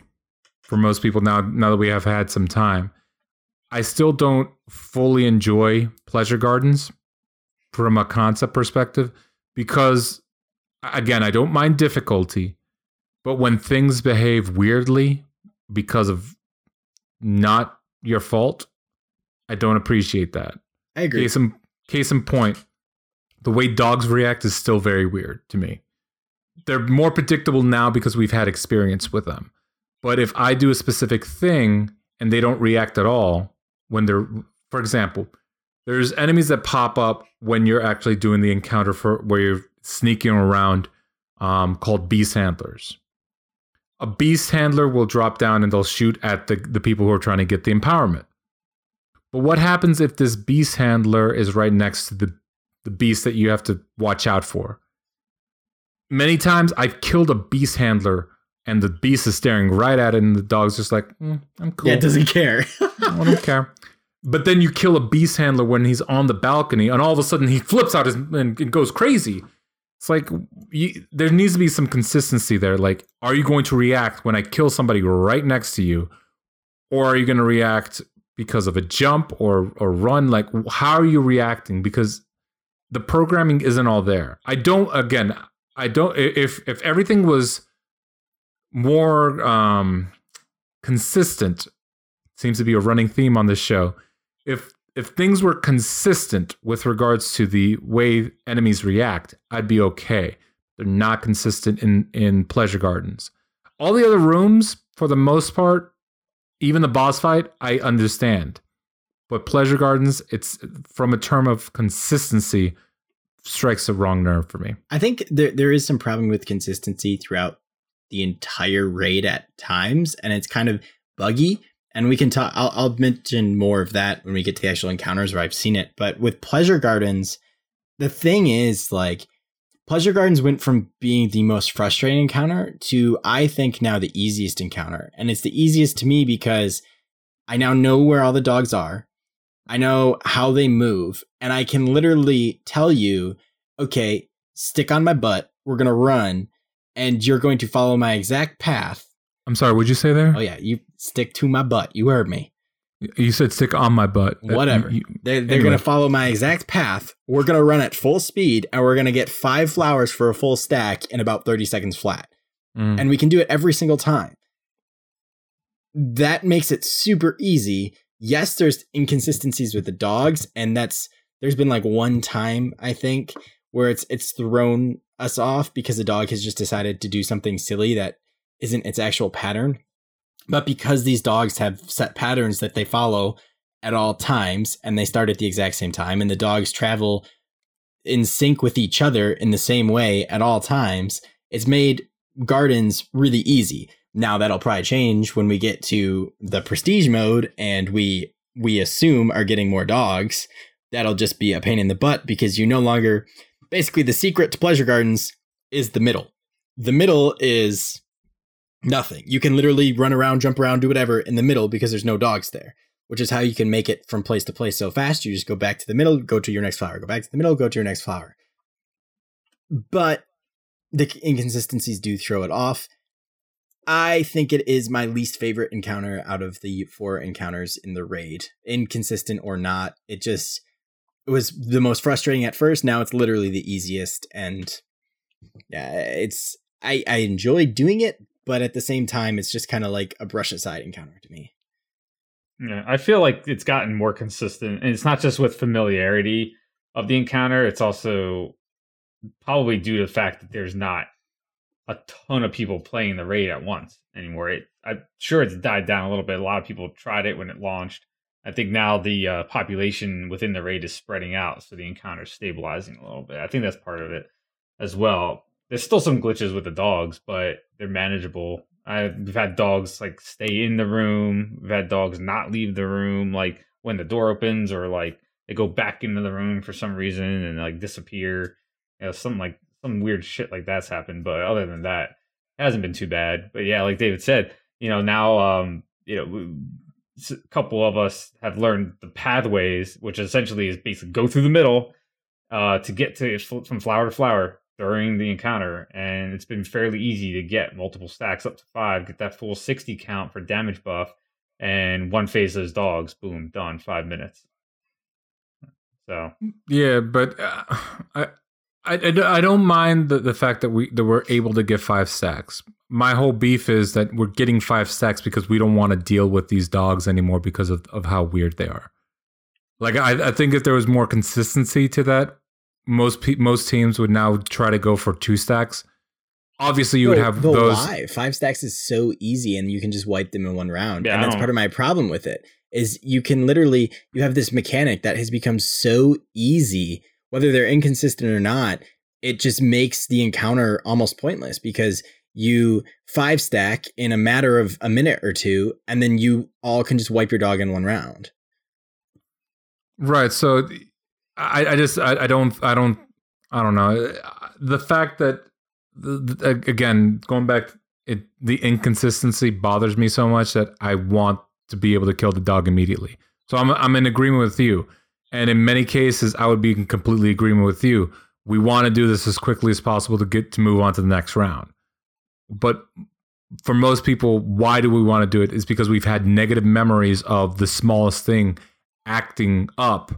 [SPEAKER 1] for most people now, now that we have had some time, I still don't fully enjoy pleasure gardens from a concept perspective because, again, I don't mind difficulty, but when things behave weirdly because of not your fault, I don't appreciate that.
[SPEAKER 2] I agree.
[SPEAKER 1] Case in, case in point, the way dogs react is still very weird to me. They're more predictable now because we've had experience with them. But if I do a specific thing and they don't react at all, when they're, for example, there's enemies that pop up when you're actually doing the encounter for where you're sneaking around um, called beast handlers. A beast handler will drop down and they'll shoot at the, the people who are trying to get the empowerment. But what happens if this beast handler is right next to the, the beast that you have to watch out for? Many times I've killed a beast handler and the beast is staring right at it, and the dog's just like, "Mm, I'm cool.
[SPEAKER 2] Yeah, it doesn't care.
[SPEAKER 1] I don't care. But then you kill a beast handler when he's on the balcony, and all of a sudden he flips out his, and, and goes crazy. It's like you, there needs to be some consistency there. Like, are you going to react when I kill somebody right next to you, or are you going to react because of a jump or or run? Like, how are you reacting? Because the programming isn't all there. I don't. Again, I don't. If if everything was more um, consistent, seems to be a running theme on this show. If if things were consistent with regards to the way enemies react, I'd be okay. They're not consistent in in pleasure gardens. All the other rooms, for the most part, even the boss fight, I understand. But pleasure gardens, it's from a term of consistency, strikes a wrong nerve for me.
[SPEAKER 2] I think there there is some problem with consistency throughout the entire raid at times, and it's kind of buggy. And we can talk. I'll, I'll mention more of that when we get to the actual encounters where I've seen it. But with pleasure gardens, the thing is like pleasure gardens went from being the most frustrating encounter to I think now the easiest encounter, and it's the easiest to me because I now know where all the dogs are. I know how they move, and I can literally tell you, okay, stick on my butt. We're gonna run, and you're going to follow my exact path.
[SPEAKER 1] I'm sorry, what'd you say there?
[SPEAKER 2] Oh yeah, you stick to my butt. You heard me.
[SPEAKER 1] You said stick on my butt.
[SPEAKER 2] Whatever.
[SPEAKER 1] you-
[SPEAKER 2] They're, they're
[SPEAKER 1] Anyway.
[SPEAKER 2] gonna follow my exact path. We're gonna run at full speed, and we're gonna get five flowers for a full stack in about thirty seconds flat.
[SPEAKER 1] Mm.
[SPEAKER 2] and we can do it every single time. That makes it super easy. Yes, there's inconsistencies with the dogs, and that's there's been like one time I think where it's it's thrown us off because the dog has just decided to do something silly that isn't its actual pattern. But because these dogs have set patterns that they follow at all times and they start at the exact same time and the dogs travel in sync with each other in the same way at all times, it's made gardens really easy. Now that'll probably change when we get to the prestige mode and we we assume are getting more dogs. That'll just be a pain in the butt because you no longer basically the secret to pleasure gardens is the middle. The middle is nothing. You can literally run around, jump around, do whatever in the middle because there's no dogs there, which is how you can make it from place to place so fast. You just go back to the middle, go to your next flower, go back to the middle, go to your next flower. But the inconsistencies do throw it off. I think it is my least favorite encounter out of the four encounters in the raid. Inconsistent or not, it just it was the most frustrating at first. Now it's literally the easiest, and yeah, it's I I enjoy doing it, but at the same time, it's just kind of like a brush aside encounter to me.
[SPEAKER 3] Yeah, I feel like it's gotten more consistent, and it's not just with familiarity of the encounter. It's also probably due to the fact that there's not a ton of people playing the raid at once anymore. It, I'm sure it's died down a little bit. A lot of people tried it when it launched. I think now the uh, population within the raid is spreading out, so the encounter is stabilizing a little bit. I think that's part of it as well. there's still some glitches with the dogs, but they're manageable. I've we've had dogs like stay in the room. We've had dogs not leave the room, like when the door opens, or like they go back into the room for some reason and like disappear. You know, something like some weird shit like that's happened. But other than that, it hasn't been too bad. But yeah, like David said, you know, now um, you know, a couple of us have learned the pathways, which essentially is basically go through the middle uh, to get to from flower to flower during the encounter, and it's been fairly easy to get multiple stacks up to five, get that full sixty count for damage buff, and one phase those dogs, boom, done, five minutes. So
[SPEAKER 1] yeah, but uh, I, I I don't mind the, the fact that we that we're able to get five stacks. My whole beef is that we're getting five stacks because we don't want to deal with these dogs anymore because of, of how weird they are. Like I, I think if there was more consistency to that, most pe- most teams would now try to go for two stacks. Obviously, you would have
[SPEAKER 2] but
[SPEAKER 1] those.
[SPEAKER 2] Why? Five stacks is so easy, and you can just wipe them in one round.
[SPEAKER 3] Yeah,
[SPEAKER 2] and that's part of my problem with it. Is you can literally you have this mechanic that has become so easy, whether they're inconsistent or not. It just makes the encounter almost pointless because you five stack in a matter of a minute or two, and then you all can just wipe your dog in one round.
[SPEAKER 1] Right. So I, I just I, I don't I don't I don't know the fact that the, again going back it the inconsistency bothers me so much that I want to be able to kill the dog immediately. So I'm I'm in agreement with you, and in many cases I would be in completely agreement with you. We want to do this as quickly as possible to get to move on to the next round, but for most people, why do we want to do it? Is because we've had negative memories of the smallest thing acting up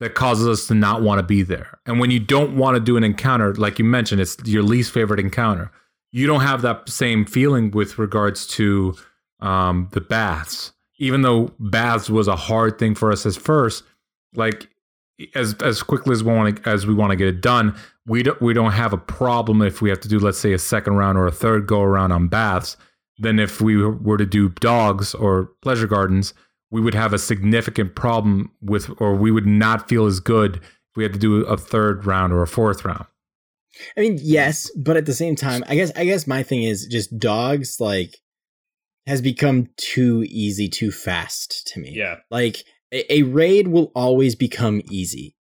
[SPEAKER 1] that causes us to not want to be there. And when you don't want to do an encounter, like you mentioned, it's your least favorite encounter. You don't have that same feeling with regards to um, the baths. Even though baths was a hard thing for us as first, like as as quickly as we want to, as we want to get it done, we don't we don't have a problem if we have to do let's say a second round or a third go around on baths. Than if we were to do dogs or pleasure gardens, we would have a significant problem with, or we would not feel as good if we had to do a third round or a fourth round.
[SPEAKER 2] I mean, yes, but at the same time, I guess I guess my thing is just dogs like has become too easy too fast to me.
[SPEAKER 3] yeah,
[SPEAKER 2] Like a, a raid will always become easy.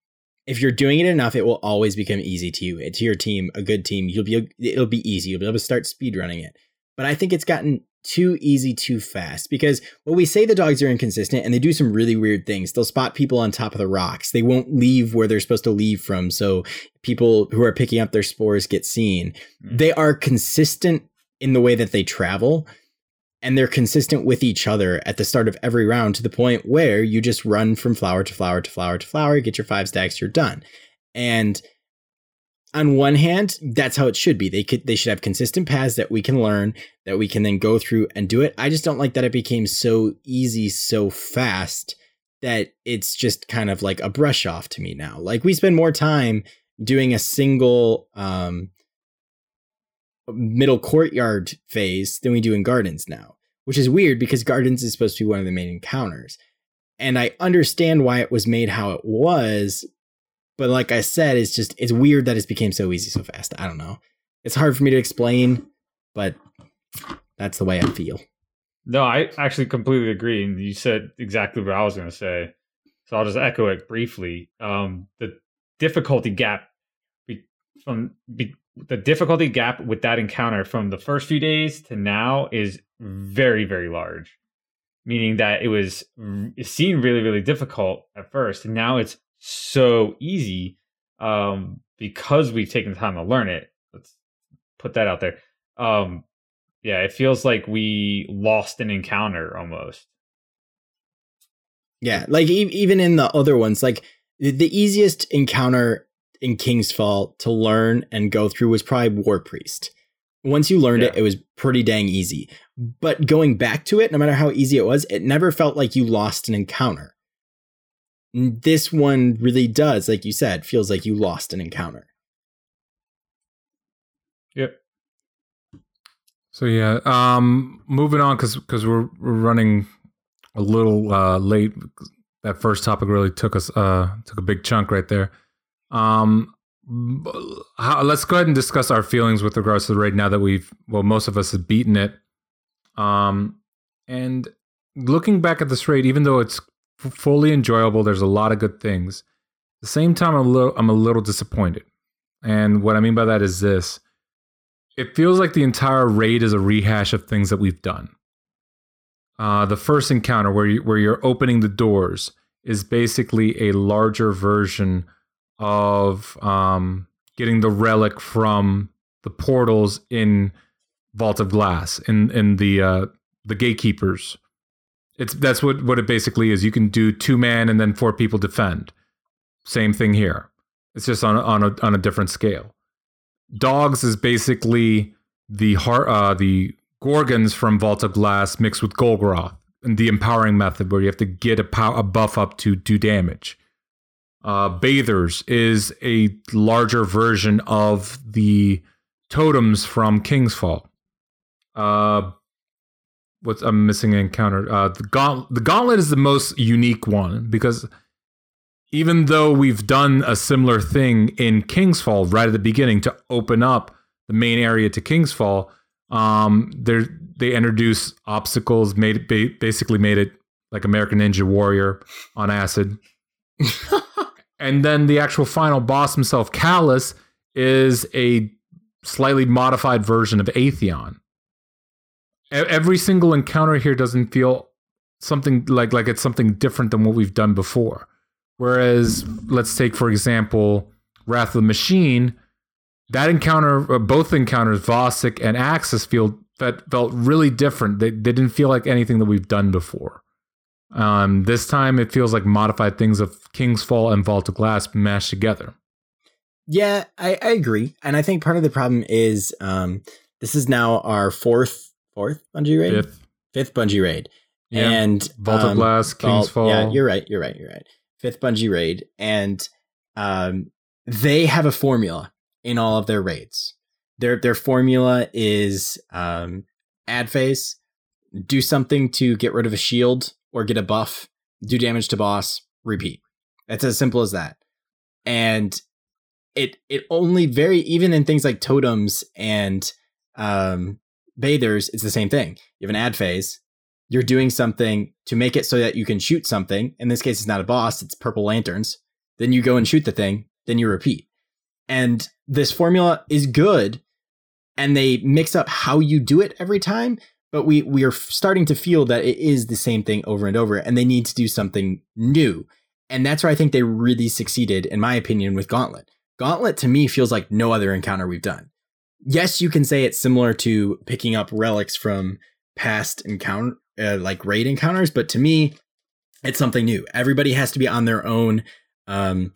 [SPEAKER 2] If you're doing it enough, it will always become easy to you. To your team, a good team, you'll be it'll be easy. You'll be able to start speed running it. But I think it's gotten too easy too fast because when we say the dogs are inconsistent and they do some really weird things. They'll spot people on top of the rocks. They won't leave where they're supposed to leave from, so people who are picking up their spores get seen.
[SPEAKER 3] Mm.
[SPEAKER 2] They are consistent in the way that they travel and they're consistent with each other at the start of every round to the point where you just run from flower to flower to flower to flower, get your five stacks, you're done. And on one hand, that's how it should be. They could they should have consistent paths that we can learn, that we can then go through and do it. I just don't like that it became so easy so fast that it's just kind of like a brush off to me now. Like we spend more time doing a single um middle courtyard phase than we do in gardens now, which is weird because gardens is supposed to be one of the main encounters. And I understand why it was made how it was, but like I said, it's just it's weird that it's became so easy so fast. I don't know. It's hard for me to explain, but that's the way I feel.
[SPEAKER 3] No, I actually completely agree. And you said exactly what I was going to say. So I'll just echo it briefly. Um, the difficulty gap be, from be, the difficulty gap with that encounter from the first few days to now is very, very large. Meaning that it was it seemed really, really difficult at first, and now it's so easy um, because we've taken the time to learn it. Let's put that out there. Um, yeah, it feels like we lost an encounter almost.
[SPEAKER 2] Yeah, like e- even in the other ones, like the, the easiest encounter in King's Fall to learn and go through was probably War Priest. Once you learned it,
[SPEAKER 3] Yeah.
[SPEAKER 2] it was pretty dang easy. But going back to it, no matter how easy it was, it never felt like you lost an encounter. This one really does, like you said, feels like you lost an encounter.
[SPEAKER 3] Yep.
[SPEAKER 1] So yeah, um, moving on because because we're we're running a little uh, late. That first topic really took us uh, took a big chunk right there. Um, how, let's go ahead and discuss our feelings with regards to the raid now that we've well most of us have beaten it. Um and looking back at this raid even though it's f- fully enjoyable there's a lot of good things at the same time i'm a little i'm a little disappointed. And what i mean by that is this. It feels like the entire raid is a rehash of things that we've done. Uh the first encounter where you where you're opening the doors is basically a larger version of um, getting the relic from the portals in Vault of Glass in in the uh, the gatekeepers. It's that's what what it basically is. You can do two man and then four people defend. Same thing here. It's just on on a on a different scale. Dogs is basically the heart uh, the gorgons from Vault of Glass mixed with Golgoroth and the empowering method where you have to get a, pow- a buff up to do damage. Uh, Bathers is a larger version of the totems from Kingsfall. Uh, what's I'm missing an encounter? Uh, the gauntlet. The gauntlet is the most unique one because even though we've done a similar thing in Kingsfall right at the beginning to open up the main area to Kingsfall, um, there they introduce obstacles, made it basically made it like American Ninja Warrior on acid. and then the actual final boss himself, Calus, is a slightly modified version of Atheon. Every single encounter here doesn't feel something like like it's something different than what we've done before. Whereas, let's take for example, Wrath of the Machine. That encounter, uh, both encounters, Vosik and Axis, feel felt really different. They, they didn't feel like anything that we've done before. Um, this time it feels like modified things of King's Fall and Vault of Glass mashed together.
[SPEAKER 2] Yeah, I, I agree, and I think part of the problem is um, this is now our fourth fourth Bungie raid,
[SPEAKER 1] fifth,
[SPEAKER 2] fifth Bungie raid,
[SPEAKER 1] yeah.
[SPEAKER 2] and
[SPEAKER 1] Vault um, of Glass, King's Fall.
[SPEAKER 2] Yeah, you're right. You're right. You're right. Fifth Bungie raid, and um, they have a formula in all of their raids. Their their formula is um, ad phase, do something to get rid of a shield or get a buff, do damage to boss, repeat. It's as simple as that. And it it only very even in things like totems and um, bathers, it's the same thing. You have an ad phase. You're doing something to make it so that you can shoot something. In this case, it's not a boss; it's purple lanterns. Then you go and shoot the thing. Then you repeat. And this formula is good, and they mix up how you do it every time but we we are starting to feel that it is the same thing over and over and they need to do something new. And that's where i think they really succeeded in my opinion with gauntlet. Gauntlet to me feels like no other encounter we've done. Yes you can say it's similar to picking up relics from past encounter uh, like raid encounters but to me it's something new. Everybody has to be on their own um,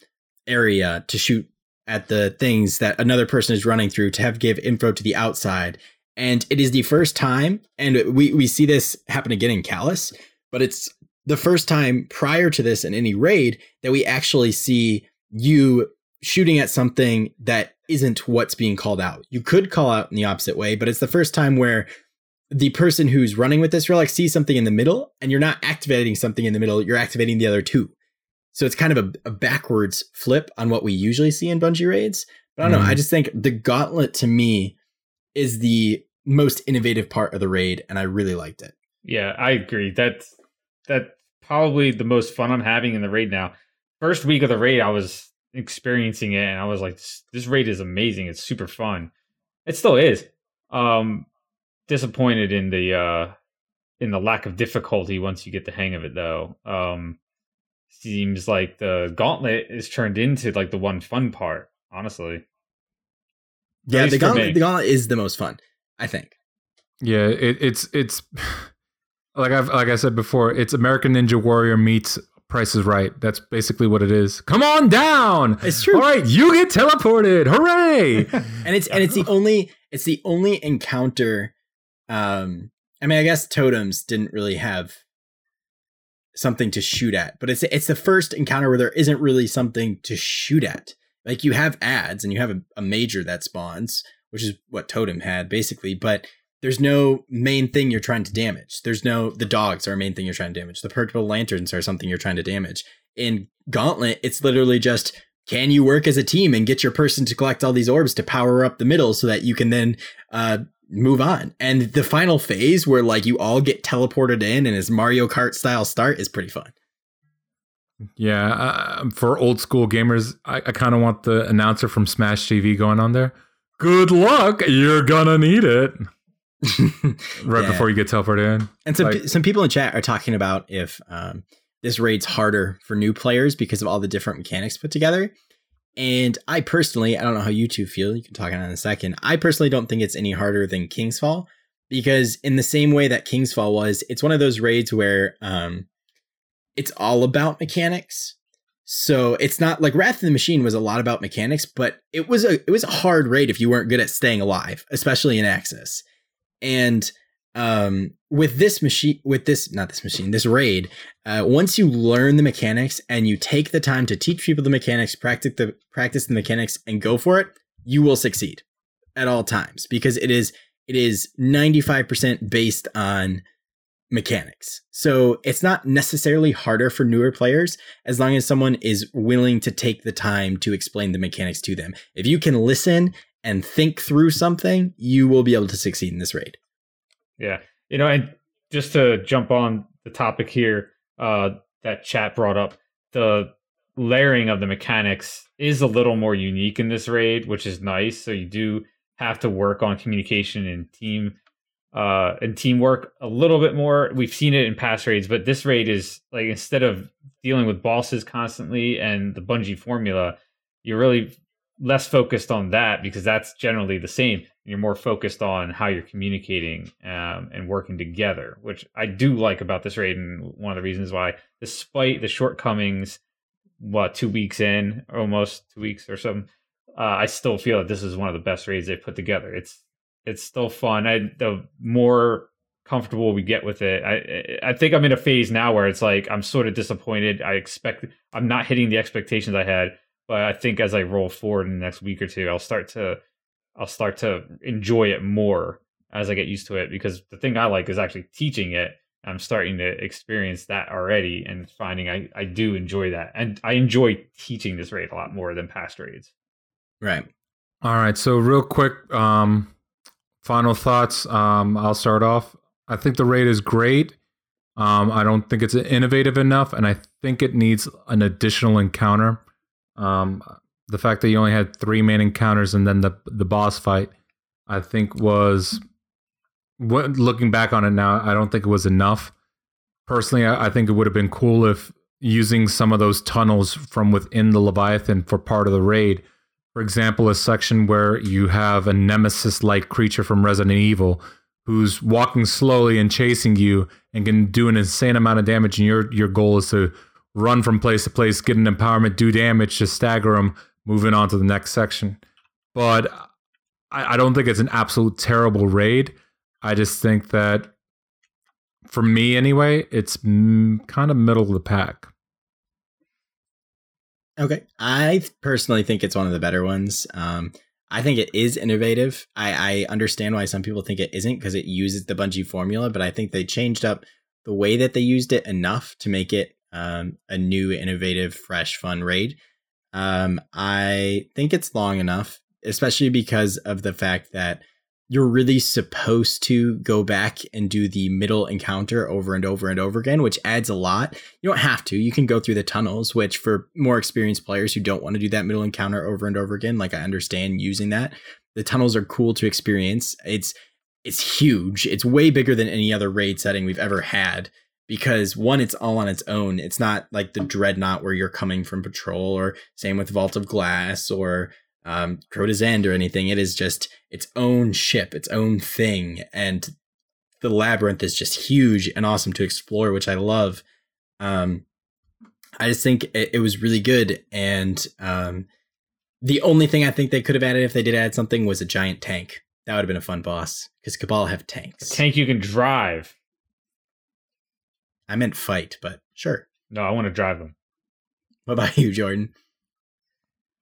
[SPEAKER 2] area to shoot at the things that another person is running through to have give info to the outside and it is the first time, and we, we see this happen again in Calus, but it's the first time prior to this in any raid that we actually see you shooting at something that isn't what's being called out. You could call out in the opposite way, but it's the first time where the person who's running with this relic sees something in the middle and you're not activating something in the middle, you're activating the other two. So it's kind of a, a backwards flip on what we usually see in Bungie raids. But I don't mm. know. I just think the gauntlet to me is the most innovative part of the raid, and I really liked it.
[SPEAKER 3] Yeah, I agree. That's that's probably the most fun I'm having in the raid now. First week of the raid, I was experiencing it, and I was like, "This, this raid is amazing. It's super fun." It still is. Um, disappointed in the uh in the lack of difficulty once you get the hang of it, though. Um, seems like the gauntlet is turned into like the one fun part. Honestly.
[SPEAKER 2] Yeah, the gauntlet, the gauntlet is the most fun. I think.
[SPEAKER 1] Yeah, it, it's it's like I've like I said before, it's American Ninja Warrior meets Price is Right. That's basically what it is. Come on down.
[SPEAKER 2] It's true.
[SPEAKER 1] All right, you get teleported. Hooray!
[SPEAKER 2] and it's and it's the only it's the only encounter. Um, I mean, I guess totems didn't really have something to shoot at, but it's it's the first encounter where there isn't really something to shoot at. Like you have ads and you have a, a major that spawns, which is what Totem had basically, but there's no main thing you're trying to damage. There's no the dogs are a main thing you're trying to damage. The purple lanterns are something you're trying to damage. In Gauntlet, it's literally just can you work as a team and get your person to collect all these orbs to power up the middle so that you can then uh, move on? And the final phase where like you all get teleported in and it's Mario Kart style start is pretty fun.
[SPEAKER 1] Yeah, uh, for old school gamers, I, I kind of want the announcer from Smash TV going on there. Good luck, you're gonna need it. right
[SPEAKER 2] Yeah.
[SPEAKER 1] before you get teleported in.
[SPEAKER 2] And some
[SPEAKER 1] Like-
[SPEAKER 2] some people in chat are talking about if um, this raid's harder for new players because of all the different mechanics put together. And I personally, I don't know how you two feel. You can talk on it in a second. I personally don't think it's any harder than Kingsfall because in the same way that Kingsfall was, it's one of those raids where um, it's all about mechanics. So it's not like Wrath of the Machine was a lot about mechanics, but it was a it was a hard raid if you weren't good at staying alive, especially in Axis. And um with this machine with this not this machine this raid uh once you learn the mechanics and you take the time to teach people the mechanics practice the practice the mechanics and go for it you will succeed at all times because it is it is 95% based on mechanics so it's not necessarily harder for newer players as long as someone is willing to take the time to explain the mechanics to them if you can listen and think through something you will be able to succeed in this raid
[SPEAKER 3] Yeah. You know, and just to jump on the topic here, uh, that chat brought up, the layering of the mechanics is a little more unique in this raid, which is nice. So you do have to work on communication and team uh and teamwork a little bit more. We've seen it in past raids, but this raid is like instead of dealing with bosses constantly and the Bungie formula, you're really less focused on that because that's generally the same. You're more focused on how you're communicating um, and working together, which I do like about this raid, and one of the reasons why, despite the shortcomings, what two weeks in, almost two weeks or something, uh, I still feel that this is one of the best raids they've put together. It's it's still fun. I, the more comfortable we get with it, I I think I'm in a phase now where it's like I'm sort of disappointed. I expect I'm not hitting the expectations I had, but I think as I roll forward in the next week or two, I'll start to I'll start to enjoy it more as I get used to it because the thing I like is actually teaching it. I'm starting to experience that already and finding I, I do enjoy that. And I enjoy teaching this raid a lot more than past raids.
[SPEAKER 2] right
[SPEAKER 1] All right, so real quick, um, final thoughts. Um, I'll start off. I think the raid is great. Um, I don't think it's innovative enough, and I think it needs an additional encounter. Um, the fact that you only had three main encounters and then the the boss fight, I think was what looking back on it now, I don't think it was enough. Personally, I, I think it would have been cool if using some of those tunnels from within the Leviathan for part of the raid. For example, a section where you have a nemesis like creature from Resident Evil who's walking slowly and chasing you and can do an insane amount of damage, and your your goal is to run from place to place, get an empowerment, do damage, just stagger them, moving on to the next section. But I, I don't think it's an absolute terrible raid. I just think that, for me anyway, it's mm, kind of middle of the pack.
[SPEAKER 2] Okay. I personally think it's one of the better ones. Um, I think it is innovative. I, I understand why some people think it isn't because it uses the Bungie formula, but I think they changed up the way that they used it enough to make it um, a new, innovative, fresh, fun raid. Um, I think it's long enough, especially because of the fact that you're really supposed to go back and do the middle encounter over and over and over again, which adds a lot. You don't have to. You can go through the tunnels, which for more experienced players who don't want to do that middle encounter over and over again, like I understand using that. The tunnels are cool to experience. It's it's huge. It's way bigger than any other raid setting we've ever had because one, it's all on its own. It's not like the dreadnought where you're coming from patrol, or same with Vault of Glass or um, Crota's End or anything. It is just its own ship, its own thing, and the labyrinth is just huge and awesome to explore, which I love. Um, I just think it, it was really good, and um, the only thing I think they could have added if they did add something was a giant tank. That would have been a fun boss because Cabal have tanks.
[SPEAKER 3] A tank you can drive.
[SPEAKER 2] I meant fight, but sure.
[SPEAKER 3] No, I want to drive them.
[SPEAKER 2] What about you, Jordan?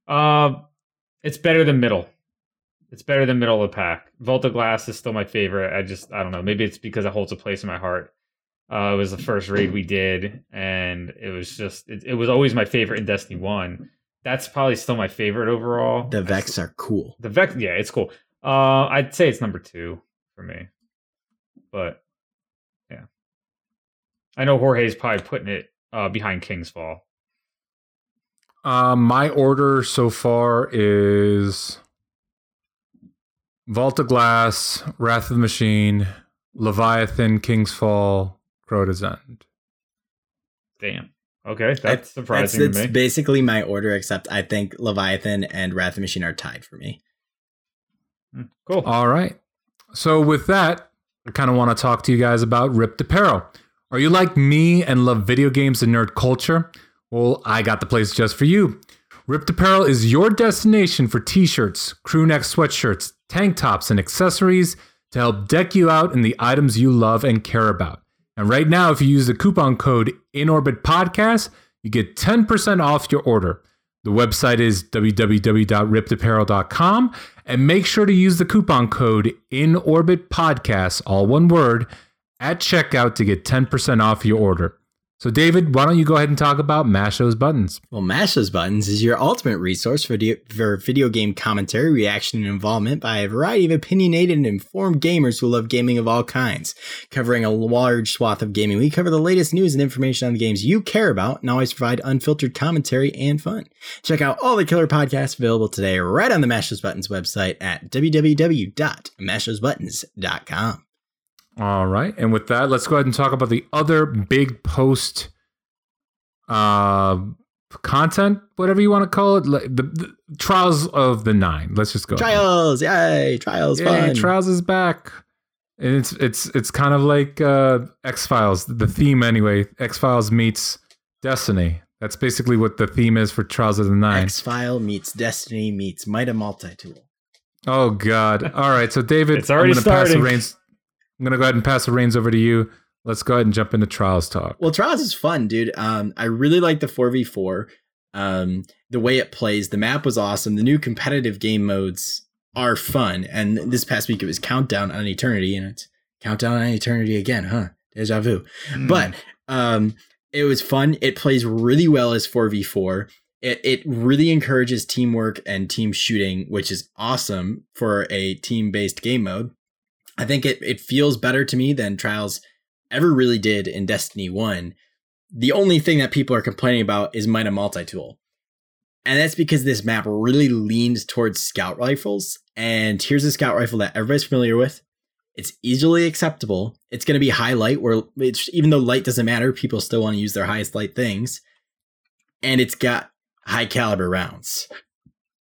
[SPEAKER 3] Uh, it's better than middle. It's better than middle of the pack. Vault of Glass is still my favorite. I just I don't know. Maybe it's because it holds a place in my heart. Uh, it was the first raid we did, and it was just it, it was always my favorite in Destiny One. that's probably still my favorite overall.
[SPEAKER 2] The Vex are cool.
[SPEAKER 3] The Vex, yeah, it's cool. Uh, I'd say it's number two for me, but yeah, I know Jorge's probably putting it uh, behind King's Fall.
[SPEAKER 1] Uh, my order so far is Vault of Glass, Wrath of the Machine, Leviathan, King's Fall, Crota's End.
[SPEAKER 3] Damn. Okay, that's
[SPEAKER 2] That's-
[SPEAKER 3] surprising
[SPEAKER 2] that's,
[SPEAKER 3] to
[SPEAKER 2] that's basically my order, except I think Leviathan and Wrath of the Machine are tied for me.
[SPEAKER 3] Hmm, Cool.
[SPEAKER 1] All right. So with that, I kind of want to talk to you guys about Ripped Apparel. Are you like me and love video games and nerd culture? Well, I got the place just for you. Ripped Apparel is your destination for t-shirts, crew neck sweatshirts, tank tops, and accessories to help deck you out in the items you love and care about. And right now, if you use the coupon code INORBITPODCAST, you get 10% off your order. The website is www.rippedapparel.com and make sure to use the coupon code INORBITPODCAST, all one word, at checkout to get 10% off your order. So, David, why don't you go ahead and talk about Mash Those Buttons?
[SPEAKER 2] Well, Mash Those Buttons is your ultimate resource for, di- for video game commentary, reaction, and involvement by a variety of opinionated and informed gamers who love gaming of all kinds. Covering a large swath of gaming, we cover the latest news and information on the games you care about and always provide unfiltered commentary and fun. Check out all the killer podcasts available today right on the Mash Those Buttons website at www.mashthosebuttons.com.
[SPEAKER 1] All right. And with that, let's go ahead and talk about the other big post uh, content, whatever you want to call it. like The, the Trials of the Nine. Let's just go.
[SPEAKER 2] Trials, yay! Trials,
[SPEAKER 1] Yay,
[SPEAKER 2] fun.
[SPEAKER 1] Trials is back. And it's it's it's kind of like uh, X Files. The theme, anyway. X Files meets Destiny. That's basically what the theme is for Trials of the Nine.
[SPEAKER 2] X File meets Destiny meets Mida Multi Tool.
[SPEAKER 1] Oh God! All right, so David,
[SPEAKER 3] It's already
[SPEAKER 1] I'm gonna pass the reins. I'm gonna go ahead and pass the reins over to you. Let's go ahead and jump into Trials talk.
[SPEAKER 2] Well, Trials is fun, dude. Um, I really like the 4v4. Um, the way it plays, the map was awesome. The new competitive game modes are fun. And this past week it was Countdown on Eternity, and it's Countdown on Eternity again, huh? Deja vu.
[SPEAKER 3] Hmm.
[SPEAKER 2] But um, it was fun. It plays really well as 4v4. It, it really encourages teamwork and team shooting, which is awesome for a team based game mode. I think it, it feels better to me than Trials ever really did in Destiny 1. The only thing that people are complaining about is Mida Multi Tool. And that's because this map really leans towards scout rifles. And here's a scout rifle that everybody's familiar with. It's easily acceptable. It's going to be high light, where even though light doesn't matter, people still want to use their highest light things. And it's got high caliber rounds.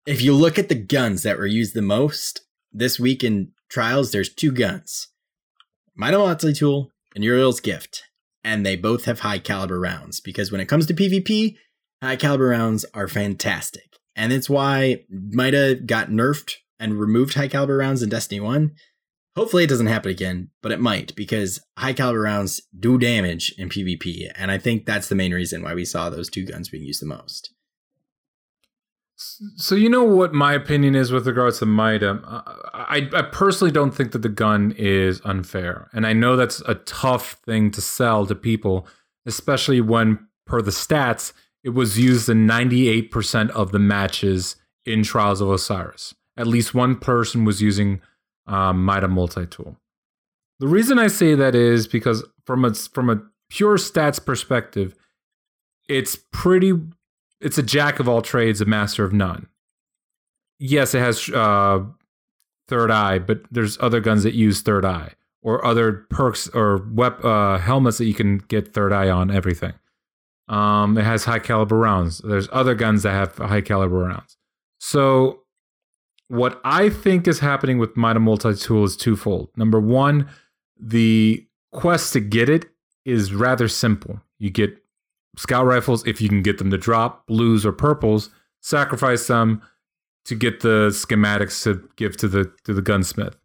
[SPEAKER 2] If you look at the guns that were used the most this week in trials, there's two guns Mida Multi Tool and Uriel's Gift. And they both have high caliber rounds because when it comes to PvP, high caliber rounds are fantastic. And it's why Mida got nerfed and removed high caliber rounds in Destiny 1. Hopefully it doesn't happen again, but it might because high caliber rounds do damage in PvP. And I think that's the main reason why we saw those two guns being used the most.
[SPEAKER 1] So you know what my opinion is with regards to Mida. I, I personally don't think that the gun is unfair, and I know that's a tough thing to sell to people, especially when, per the stats, it was used in 98% of the matches in Trials of Osiris. At least one person was using um, Mida multi tool. The reason I say that is because from a from a pure stats perspective, it's pretty it's a jack of all trades, a master of none. Yes, it has uh, third eye, but there's other guns that use third eye, or other perks or wep- uh, helmets that you can get third eye on. Everything. Um, it has high caliber rounds. There's other guns that have high caliber rounds. So, what I think is happening with Mida Multi Tool is twofold. Number one, the quest to get it is rather simple. You get scout rifles if you can get them to drop blues or purples sacrifice them to get the schematics to give to the to the gunsmith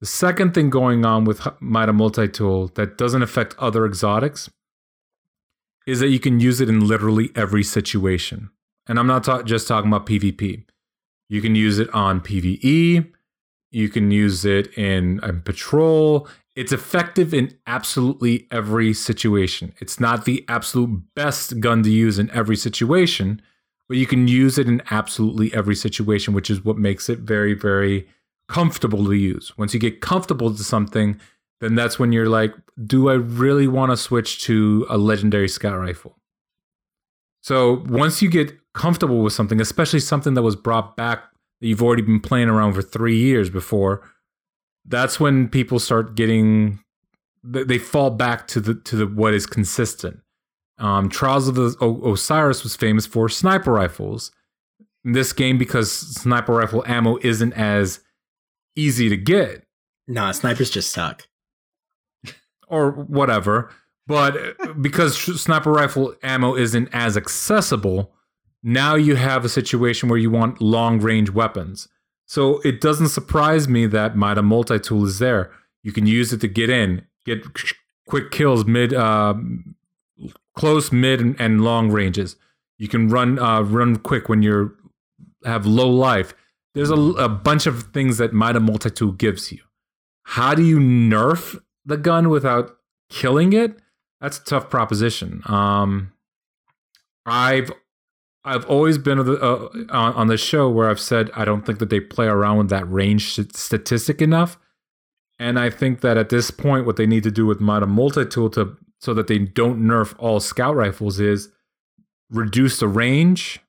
[SPEAKER 1] the second thing going on with Mida multi-tool that doesn't affect other exotics is that you can use it in literally every situation and i'm not ta- just talking about pvp you can use it on pve you can use it in, in patrol it's effective in absolutely every situation. It's not the absolute best gun to use in every situation. But you can use it in absolutely every situation, which is what makes it very, very comfortable to use. Once you get comfortable to something, then that's when you're like, do I really want to switch to a legendary scout rifle? So once you get comfortable with something, especially something that was brought back that you've already been playing around for three years before, that's when people start getting they fall back to the to the what is consistent. Um, Trials of the o- Osiris was famous for sniper rifles. In this game, because sniper rifle ammo isn't as easy to get,
[SPEAKER 2] Nah, snipers just suck.
[SPEAKER 1] or whatever. But because sniper rifle ammo isn't as accessible, now you have a situation where you want long range weapons. So it doesn't surprise me that Mida multi tool is there. You can use it to get in, get quick kills mid, uh, close, mid, and, and long ranges. You can run uh, run quick when you're have low life. There's a, a bunch of things that Mida multi tool gives you. How do you nerf the gun without killing it? That's a tough proposition. Um, I've I've always been uh, on, on the show where I've said I don't think that they play around with that range statistic enough, and I think that at this point, what they need to do with Mida multi tool to so that they don't nerf all scout rifles is reduce the range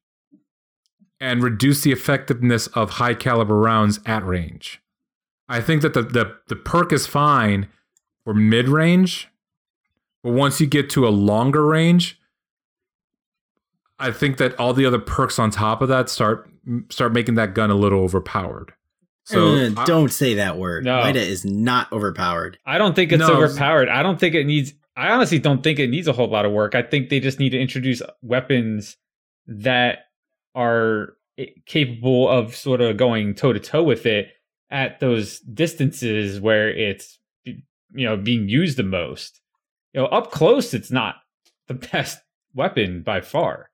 [SPEAKER 1] and reduce the effectiveness of high caliber rounds at range. I think that the the, the perk is fine for mid range, but once you get to a longer range, I think that all the other perks on top of that start start making that gun a little overpowered. So
[SPEAKER 2] Uh,
[SPEAKER 1] I-
[SPEAKER 2] don't say that word.
[SPEAKER 3] No.
[SPEAKER 2] Mida is not overpowered.
[SPEAKER 3] I don't think it's
[SPEAKER 1] No.
[SPEAKER 3] overpowered. I don't think it needs. I honestly don't think it needs a whole lot of work. I think they just need to introduce weapons that are eh, capable of sort of going toe to toe with it at those distances where it's you know being used the most. You know, up close, it's not the best weapon by far.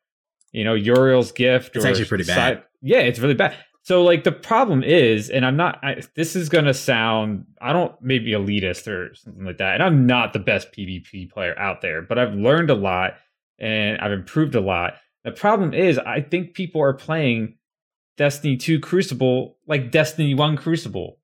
[SPEAKER 3] You know, Uriel's gift.
[SPEAKER 2] It's
[SPEAKER 3] or
[SPEAKER 2] actually pretty bad.
[SPEAKER 3] side- yeah, it's really bad. So like the problem is, and I'm not. I, this is gonna sound. I don't maybe elitist or something like that. And I'm not the best PvP player out there, but I've learned a lot and I've improved a lot. The problem is, I think people are playing Destiny 2 Crucible like Destiny 1 Crucible,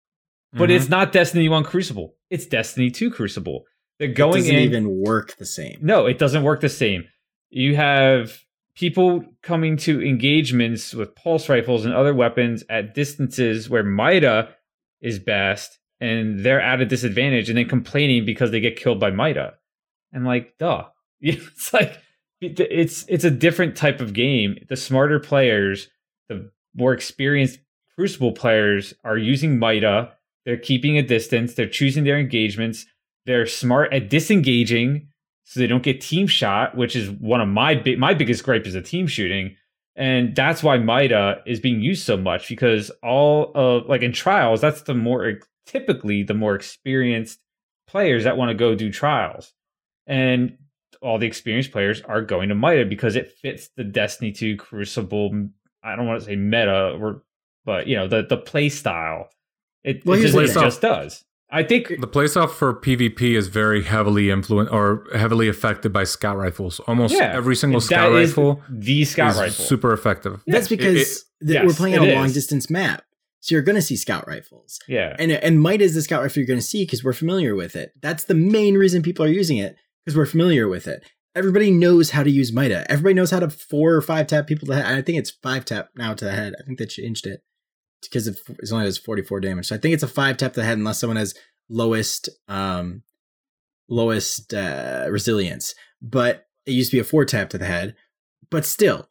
[SPEAKER 3] but
[SPEAKER 1] Mhm.
[SPEAKER 3] it's not Destiny 1 Crucible. It's Destiny 2 Crucible. They're
[SPEAKER 2] It
[SPEAKER 3] going
[SPEAKER 2] doesn't
[SPEAKER 3] in.
[SPEAKER 2] even work the same.
[SPEAKER 3] No, it doesn't work the same. You have people coming to engagements with pulse rifles and other weapons at distances where Mida is best, and they're at a disadvantage, and then complaining because they get killed by Mida. And like, duh, it's like it's it's a different type of game. The smarter players, the more experienced Crucible players, are using Mida. They're keeping a distance. They're choosing their engagements. They're smart at disengaging so they don't get team shot, which is one of my big my biggest gripe is the team shooting. And that's why Mida is being used so much because all of like in trials, that's the more typically the more experienced players that want to go do trials. And all the experienced players are going to Mida because it fits the Destiny 2 Crucible. I don't want to say meta or but you know, the the play style. It,
[SPEAKER 2] Well,
[SPEAKER 3] it, just, it just does. I think
[SPEAKER 1] The playstyle for PvP is very heavily influenced or heavily affected by scout rifles. Almost
[SPEAKER 3] Yeah,
[SPEAKER 1] every single
[SPEAKER 3] that
[SPEAKER 1] scout
[SPEAKER 3] is
[SPEAKER 1] rifle
[SPEAKER 3] the scout
[SPEAKER 1] is
[SPEAKER 3] rifle.
[SPEAKER 1] super effective.
[SPEAKER 2] That's because
[SPEAKER 1] It-
[SPEAKER 2] th- we're playing on
[SPEAKER 3] it
[SPEAKER 2] a long
[SPEAKER 3] is.
[SPEAKER 2] distance map. So you're going to see scout rifles.
[SPEAKER 3] yeah.
[SPEAKER 2] And and Mida is the scout rifle you're going to see because we're familiar with it. That's the main reason people are using it because we're familiar with it. Everybody knows how to use Mida. Everybody knows how to four or five tap people to the head. I think it's five tap now to the head. I think they changed it because it it's only does 44 damage. So I think it's a five tap to the head unless someone has lowest um lowest uh resilience. But it used to be a four tap to the head. But still,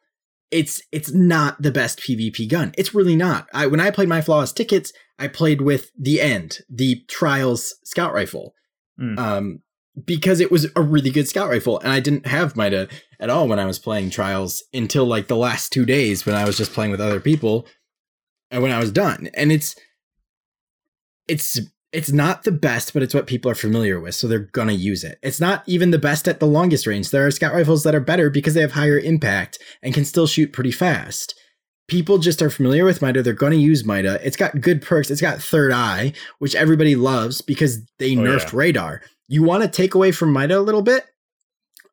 [SPEAKER 2] it's it's not the best PvP gun. It's really not. I when I played my flawless tickets, I played with the end, the Trials scout rifle.
[SPEAKER 3] Mm.
[SPEAKER 2] Um because it was a really good scout rifle and I didn't have Mida at all when I was playing Trials until like the last 2 days when I was just playing with other people Uh, when I was done. And it's it's it's not the best, but it's what people are familiar with, so they're gonna use it. It's not even the best at the longest range. There are scout rifles that are better because they have higher impact and can still shoot pretty fast. People just are familiar with Mida. They're going to use Mida. It's got good perks. It's got third eye, which everybody loves because they
[SPEAKER 3] Oh,
[SPEAKER 2] nerfed
[SPEAKER 3] yeah.
[SPEAKER 2] radar. You want to take away from Mida a little bit?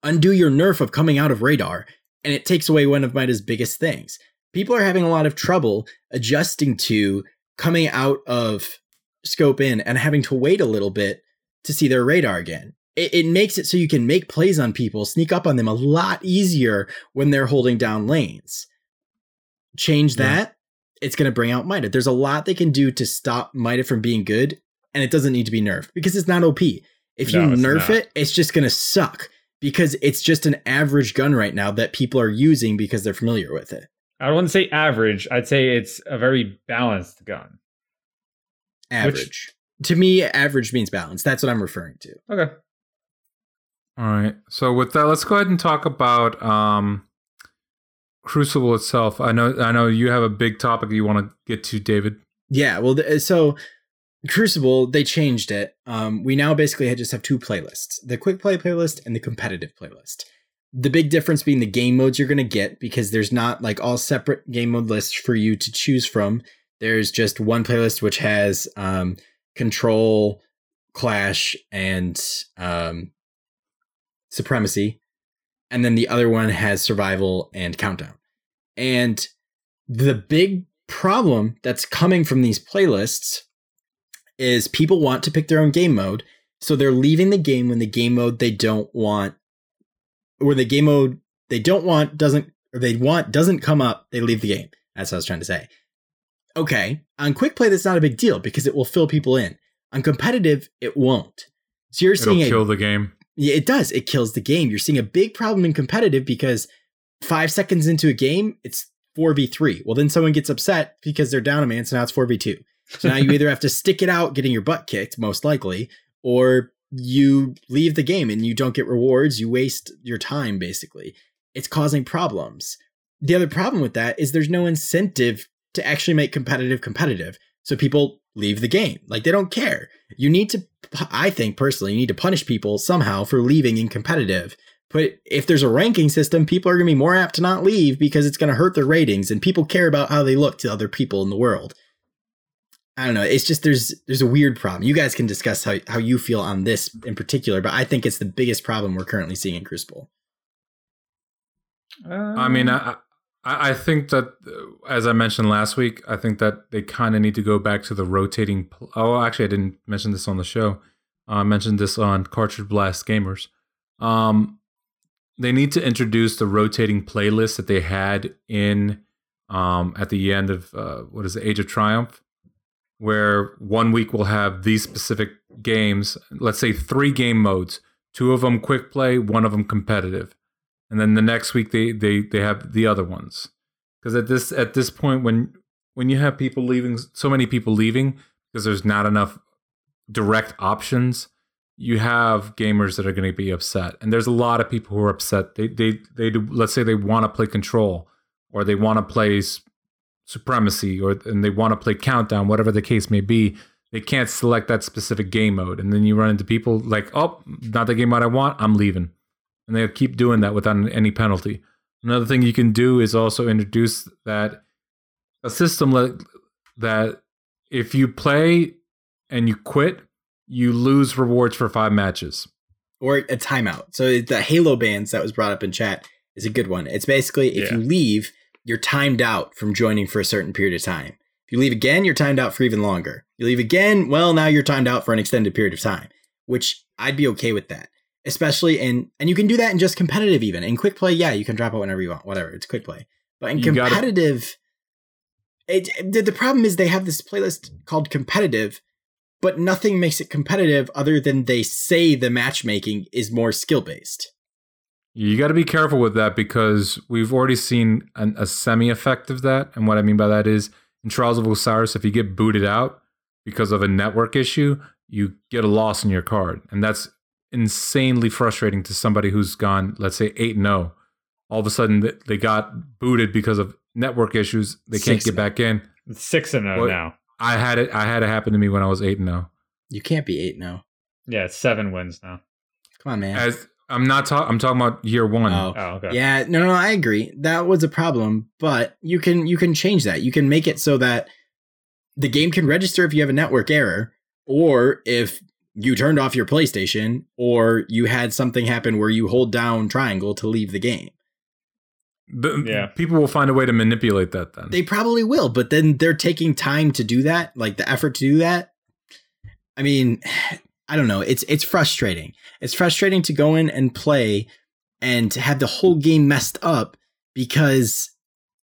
[SPEAKER 2] Undo your nerf of coming out of radar and it takes away one of Mida's biggest things. People are having a lot of trouble adjusting to coming out of scope in and having to wait a little bit to see their radar again. It, it makes it so you can make plays on people, sneak up on them a lot easier when they're holding down lanes. Change
[SPEAKER 1] Yeah.
[SPEAKER 2] that, it's going to bring out Mida. There's a lot they can do to stop Mida from being good, and it doesn't need to be nerfed because it's not OP. If you
[SPEAKER 3] No, it's
[SPEAKER 2] nerf
[SPEAKER 3] not.
[SPEAKER 2] it, it's just going to suck because it's just an average gun right now that people are using because they're familiar with it.
[SPEAKER 3] I wouldn't say average. I'd say it's a very balanced gun.
[SPEAKER 2] Average. to me, average means balance. That's what I'm referring to.
[SPEAKER 3] Okay.
[SPEAKER 1] All right. So with that, let's go ahead and talk about um, Crucible itself. I know. I know you have a big topic you want to get to, David.
[SPEAKER 2] Yeah, well, th- so Crucible they changed it. Um, we now basically just have two playlists: the quick play playlist and the competitive playlist. The big difference being the game modes you're going to get because there's not like all separate game mode lists for you to choose from. There's just one playlist which has um, control, clash, and um, supremacy, and then the other one has survival and countdown. And the big problem that's coming from these playlists is people want to pick their own game mode, so they're leaving the game when the game mode they don't want, or the game mode they don't want doesn't, or they want doesn't come up. They leave the game. That's what I was trying to say. Okay, on quick play that's not a big deal because it will fill people in. On competitive, it won't. So you're seeing It'll a
[SPEAKER 1] kill the game.
[SPEAKER 2] yeah, it does. It kills the game. You're seeing a big problem in competitive because five seconds into a game, it's 4v3. Well, then someone gets upset because they're down a man, so now it's 4v2. So now you either have to stick it out getting your butt kicked, most likely, or you leave the game and you don't get rewards. You waste your time, basically. It's causing problems. The other problem with that is there's no incentive to actually make competitive competitive. So people leave the game. Like they don't care. You need to, I think personally, you need to punish people somehow for leaving in competitive. But if there's a ranking system, people are going to be more apt to not leave because it's going to hurt their ratings and people care about how they look to other people in the world. I don't know. It's just there's there's a weird problem. You guys can discuss how, how you feel on this in particular, but I think it's the biggest problem we're currently seeing in Crucible.
[SPEAKER 1] I mean, I, I I think that, uh, as I mentioned last week, I think that they kind of need to go back to the rotating. Pl- oh, actually, I didn't mention this on the show. Uh, I mentioned this on Cartridge Blast Gamers. Um, they need to introduce the rotating playlist that they had in um, at the end of uh, what is it, Age of Triumph, where one week we'll have these specific games. Let's say three game modes, two of them quick play, one of them competitive. And then the next week they they they have the other ones. Because at this at this point when when you have people leaving so many people leaving because there's not enough direct options you have gamers that are going to be upset. And there's a lot of people who are upset. They they they do let's say they want to play control or they want to play supremacy or and they want to play countdown whatever the case may be they can't select that specific game mode and then you run into people like oh not the game mode i want i'm leaving and they'll keep doing that without any penalty. Another thing you can do is also introduce that a system that, that if you play and you quit, you lose rewards for five matches.
[SPEAKER 2] Or a timeout. So the Halo bans that was brought up in chat is a good one. It's basically if
[SPEAKER 3] Yeah.
[SPEAKER 2] you leave, you're timed out from joining for a certain period of time. If you leave again, you're timed out for even longer. You leave again, well, now you're timed out for an extended period of time, which I'd be okay with that. Especially in, and you can do that in just competitive even. In quick play, yeah, you can drop out whenever you want, whatever, it's quick play. But in
[SPEAKER 1] You
[SPEAKER 2] competitive, it, the, the problem is they have this playlist called competitive, but nothing makes it competitive other than they say the matchmaking is more skill based.
[SPEAKER 1] You got to be careful with that because we've already seen an, a semi effect of that. And what I mean by that is in Trials of Osiris, if you get booted out because of a network issue, you get a loss in your card. And that's insanely frustrating to somebody who's gone, let's say, 8 0. All of a sudden, they got booted because of network issues. They can't
[SPEAKER 2] Six
[SPEAKER 1] get back in.
[SPEAKER 3] It's six and oh zero
[SPEAKER 1] What-
[SPEAKER 3] now.
[SPEAKER 1] I had it. I had it happen to me when I was eight and zero.
[SPEAKER 2] You can't be 8 and 0.
[SPEAKER 3] Yeah, it's seven wins now.
[SPEAKER 2] Come on, man.
[SPEAKER 1] As I'm not talking. I'm talking about year one.
[SPEAKER 2] oh.
[SPEAKER 3] Oh, okay.
[SPEAKER 2] Yeah, no, no, no, I agree. That was a problem, but you can you can change that. You can make it so that the game can register if you have a network error, or if you turned off your PlayStation, or you had something happen where you hold down triangle to leave the game.
[SPEAKER 1] The,
[SPEAKER 3] Yeah.
[SPEAKER 1] People will find a way to manipulate that then.
[SPEAKER 2] They probably will, but then they're taking time to do that, like the effort to do that. I mean, I don't know. It's it's frustrating. It's frustrating to go in and play and to have the whole game messed up because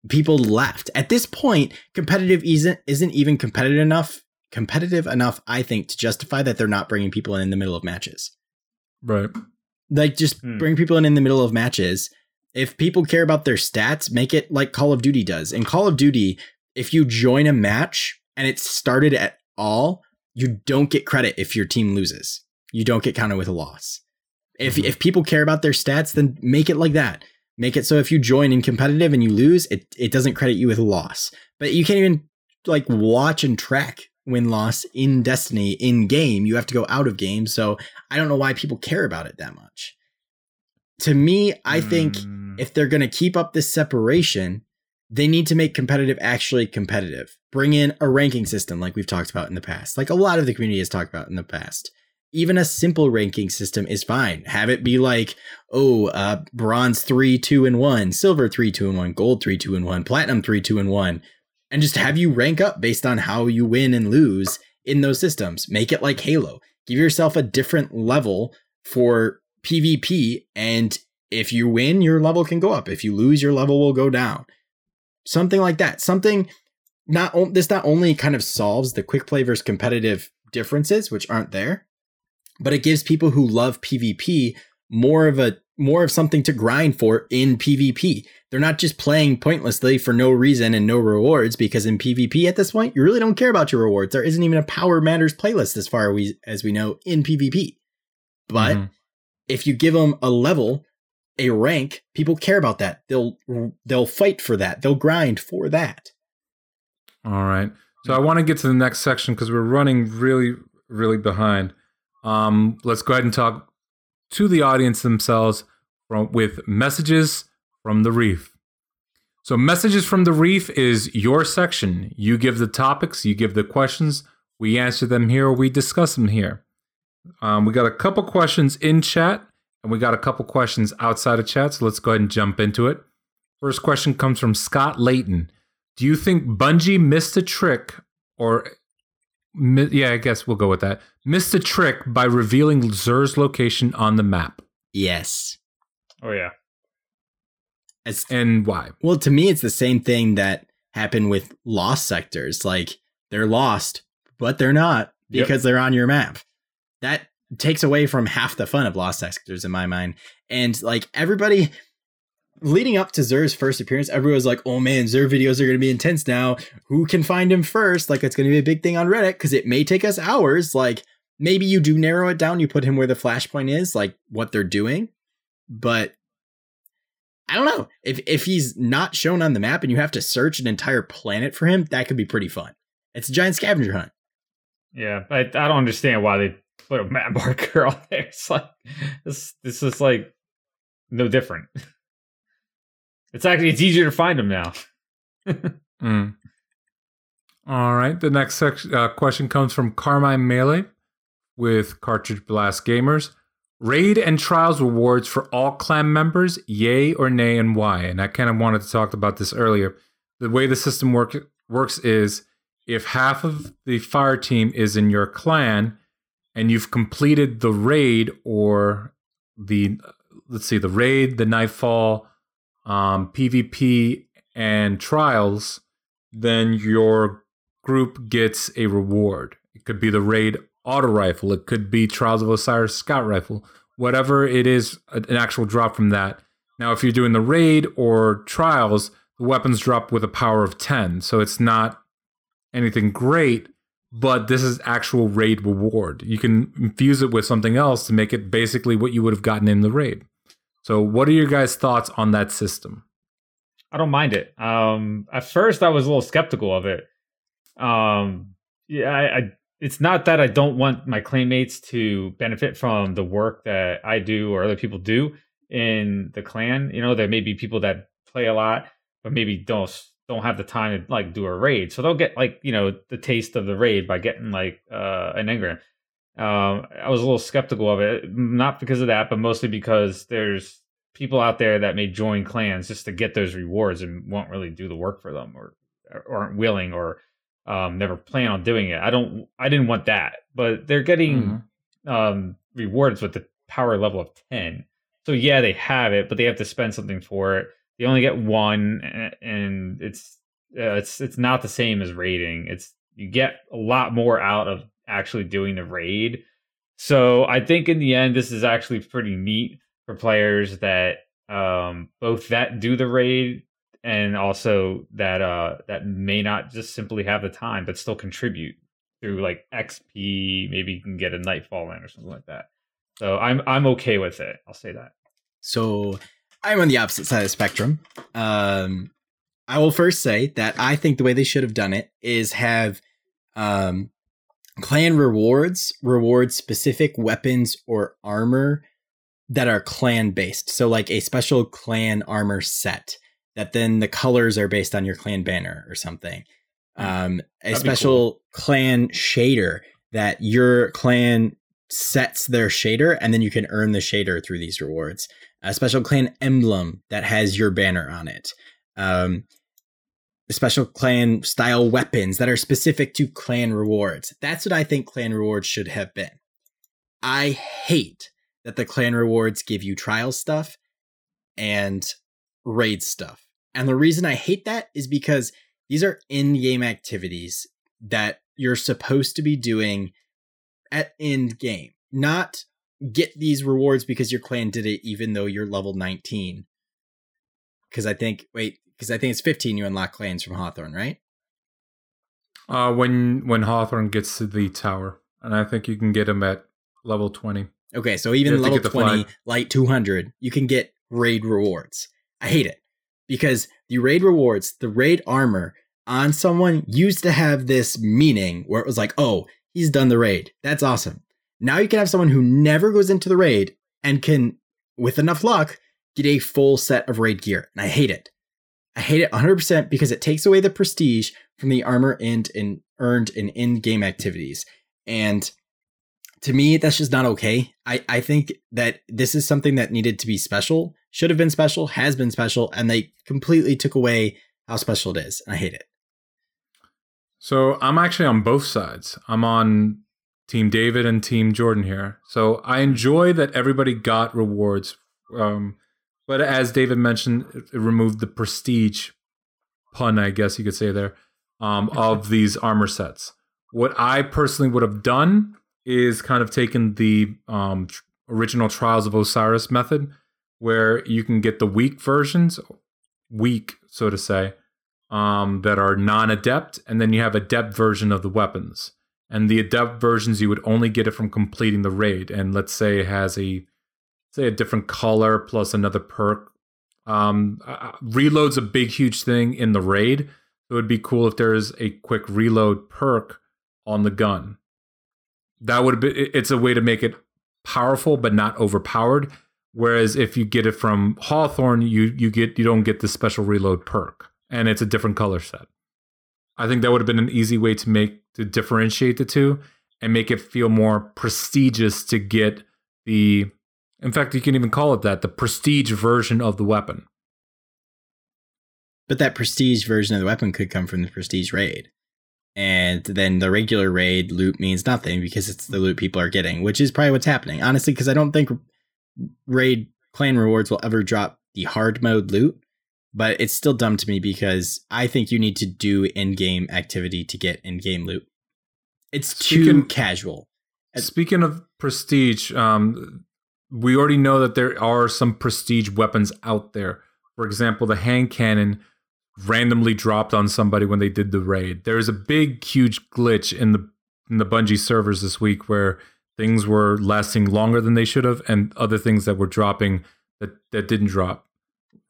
[SPEAKER 2] people left. At this point, competitive isn't isn't even competitive enough competitive enough I think to justify that they're not bringing people in in the middle of matches.
[SPEAKER 1] right.
[SPEAKER 2] Like just
[SPEAKER 3] Hmm.
[SPEAKER 2] bring people in in the middle of matches. If people care about their stats, make it like Call of Duty does. In Call of Duty, if you join a match and it's started at all, you don't get credit if your team loses. You don't get counted with a loss. If
[SPEAKER 1] Mhm.
[SPEAKER 2] if people care about their stats, then make it like that. Make it so if you join in competitive and you lose, it it doesn't credit you with a loss. But you can't even like watch and track win loss in Destiny in game. You have to go out of game. So I don't know why people care about it that much. To me, I think
[SPEAKER 1] Mm,
[SPEAKER 2] if they're going to keep up this separation, they need to make competitive actually competitive. Bring in a ranking system like we've talked about in the past, like a lot of the community has talked about in the past. Even a simple ranking system is fine. Have it be like, oh, uh, bronze three, two, and one, silver three, two, and one, gold three, two, and one, platinum three, two, and one, and just have you rank up based on how you win and lose in those systems. Make it like Halo. Give yourself a different level for PvP, and if you win, your level can go up. If you lose, your level will go down. Something like that. Something not this not only kind of solves the quick play versus competitive differences, which aren't there, but it gives people who love PvP more of a more of something to grind for in PvP. They're not just playing pointlessly for no reason and no rewards because in PvP at this point, you really don't care about your rewards. There isn't even a Power Matters playlist as far as we, as we know in PvP. But
[SPEAKER 1] mhm.
[SPEAKER 2] if you give them a level, a rank, people care about that. They'll they'll fight for that. They'll grind for that.
[SPEAKER 1] All right. So I want to get to the next section because we're running really, really behind. Um, let's go ahead and talk to the audience themselves from with messages from the reef. So messages from the reef is your section. You give the topics, you give the questions, we answer them here, we discuss them here. Um, we got a couple questions in chat, and we got a couple questions outside of chat. So let's go ahead and jump into it. First question comes from Scott Layton. Do you think Bungie missed a trick, or yeah, I guess we'll go with that. Missed a trick by revealing Xur's location on the map,
[SPEAKER 2] Yes.
[SPEAKER 3] Oh yeah.
[SPEAKER 2] It's,
[SPEAKER 1] and why?
[SPEAKER 2] well, to me, it's the same thing that happened with lost sectors. Like they're lost, but they're not
[SPEAKER 3] Yep.
[SPEAKER 2] because they're on your map. That takes away from half the fun of lost sectors in my mind. And like everybody leading up to Xur's first appearance, everyone was like, "Oh man, Xur videos are going to be intense now. Who can find him first? Like it's going to be a big thing on Reddit because it may take us hours. Like maybe you do narrow it down, you put him where the flashpoint is, like what they're doing, but." I don't know. If if he's not shown on the map and you have to search an entire planet for him, that could be pretty fun. It's a giant scavenger hunt.
[SPEAKER 3] Yeah, I, I don't understand why they put a map marker on there. It's like this. This is like no different. It's actually it's easier to find them now.
[SPEAKER 1] Mm. All right. The next section, uh, question comes from Carmine Melee with Cartridge Blast Gamers. Raid and trials rewards for all clan members, yay or nay, and why? And I kind of wanted to talk about this earlier. The way the system work, works is if half of the fire team is in your clan and you've completed the raid or the, let's see, the raid, the nightfall, um, PvP, and trials, then your group gets a reward. It could be the raid auto rifle, it could be Trials of Osiris scout rifle, whatever it is, an actual drop from that. Now, if you're doing the raid or trials, the weapons drop with a power of 10, so it's not anything great, but this is actual raid reward. You can infuse it with something else to make it basically what you would have gotten in the raid. So, what are your guys' thoughts on that system?
[SPEAKER 3] I don't mind it. Um, at first, I was a little skeptical of it. Um, yeah, I, I it's not that I don't want my clanmates to benefit from the work that I do or other people do in the clan. You know, there may be people that play a lot, but maybe don't don't have the time to like do a raid, so they'll get like you know the taste of the raid by getting like uh, an engram. Um, I was a little skeptical of it, not because of that, but mostly because there's people out there that may join clans just to get those rewards and won't really do the work for them or, or aren't willing or um, never plan on doing it. I don't. I didn't want that, but they're getting
[SPEAKER 1] Mhm.
[SPEAKER 3] um, rewards with the power level of ten. So yeah, they have it, but they have to spend something for it. They only get one, and it's uh, it's it's not the same as raiding. It's you get a lot more out of actually doing the raid. So I think in the end, this is actually pretty neat for players that um, both that do the raid and also that uh, that may not just simply have the time but still contribute through like XP. Maybe you can get a Nightfall in or something like that. So I'm I'm okay with it. I'll say that.
[SPEAKER 2] So I'm on the opposite side of the spectrum. Um, I will first say that I think the way they should have done it is have um, clan rewards reward specific weapons or armor that are clan based. So like a special clan armor set that then the colors are based on your clan banner or something. Um, a special clan shader that your clan sets their shader and then you can earn the shader through these rewards. A special clan emblem that has your banner on it. Um, special clan style weapons that are specific to clan rewards. That's what I think clan rewards should have been. I hate that the clan rewards give you trial stuff and raid stuff. And the reason I hate that is because these are in game activities that you're supposed to be doing at end game, not get these rewards because your clan did it even though you're level 19. Because I think, wait, because I think it's 15 you unlock clans from Hawthorne, right?
[SPEAKER 1] Uh, when when Hawthorne gets to the tower, and I think you can get him at level twenty.
[SPEAKER 2] Okay, so even level 20, light 200, you can get raid rewards. I hate it because the raid rewards, the raid armor on someone used to have this meaning where it was like, oh, he's done the raid. That's awesome. Now you can have someone who never goes into the raid and can, with enough luck, get a full set of raid gear. And I hate it. I hate it 100% because it takes away the prestige from the armor and, and earned in in-game activities. And to me, that's just not okay. I, I think that this is something that needed to be special, should have been special, has been special, and they completely took away how special it is. And I hate it.
[SPEAKER 1] So I'm actually on both sides. I'm on Team David and Team Jordan here. So I enjoy that everybody got rewards. Um, but as David mentioned, it it removed the prestige pun, I guess you could say there, um, of these armor sets. What I personally would have done is kind of taken the um, tr- original Trials of Osiris method, where you can get the weak versions, weak, so to say, um, that are non-adept, and then you have a adept version of the weapons. And the adept versions, you would only get it from completing the raid. And let's say it has a say a different color plus another perk. Um, uh, reload's a big, huge thing in the raid. It would be cool if there's a quick reload perk on the gun. That would be. It's a way to make it powerful but not overpowered. Whereas if you get it from Hawthorne, you you get you don't get the special reload perk, and it's a different color set. I think that would have been an easy way to make to differentiate the two and make it feel more prestigious to get the. In fact, you can even call it that the prestige version of the weapon.
[SPEAKER 2] But that prestige version of the weapon could come from the prestige raid. And then the regular raid loot means nothing because it's the loot people are getting, which is probably what's happening. Honestly, because I don't think raid clan rewards will ever drop the hard mode loot. But it's still dumb to me because I think you need to do in game activity to get in game loot. It's too casual.
[SPEAKER 1] Speaking of prestige, um, we already know that there are some prestige weapons out there. For example, the hand cannon randomly dropped on somebody when they did the raid. There is a big, huge glitch in the in the Bungie servers this week where things were lasting longer than they should have, and other things that were dropping that that didn't drop.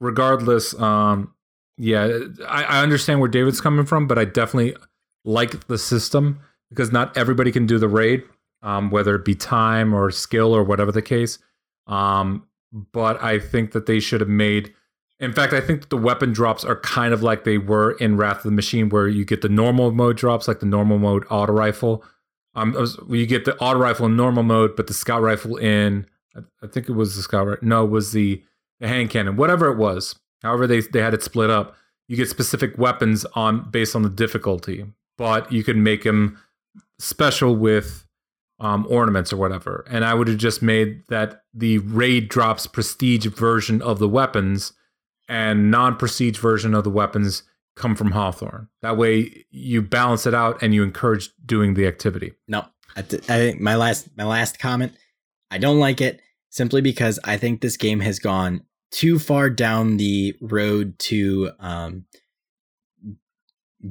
[SPEAKER 1] Regardless, um, yeah, I, I understand where David's coming from, but I definitely like the system because not everybody can do the raid um, whether it be time or skill or whatever the case. Um, but I think that they should have made. In fact, I think that the weapon drops are kind of like they were in Wrath of the Machine, where you get the normal mode drops, like the normal mode auto rifle. Um, you get the auto rifle in normal mode, but the scout rifle in. I- I think it was the scout rifle. No, it was the the hand cannon, whatever it was. However, they they had it split up. You get specific weapons on based on the difficulty, but you can make them special with um, ornaments or whatever. And I would have just made that the raid drops prestige version of the weapons and non prestige version of the weapons come from Hawthorne. That way you balance it out and you encourage doing the activity.
[SPEAKER 2] No, I, th- I my last my last comment. I don't like it simply because I think this game has gone too far down the road to um,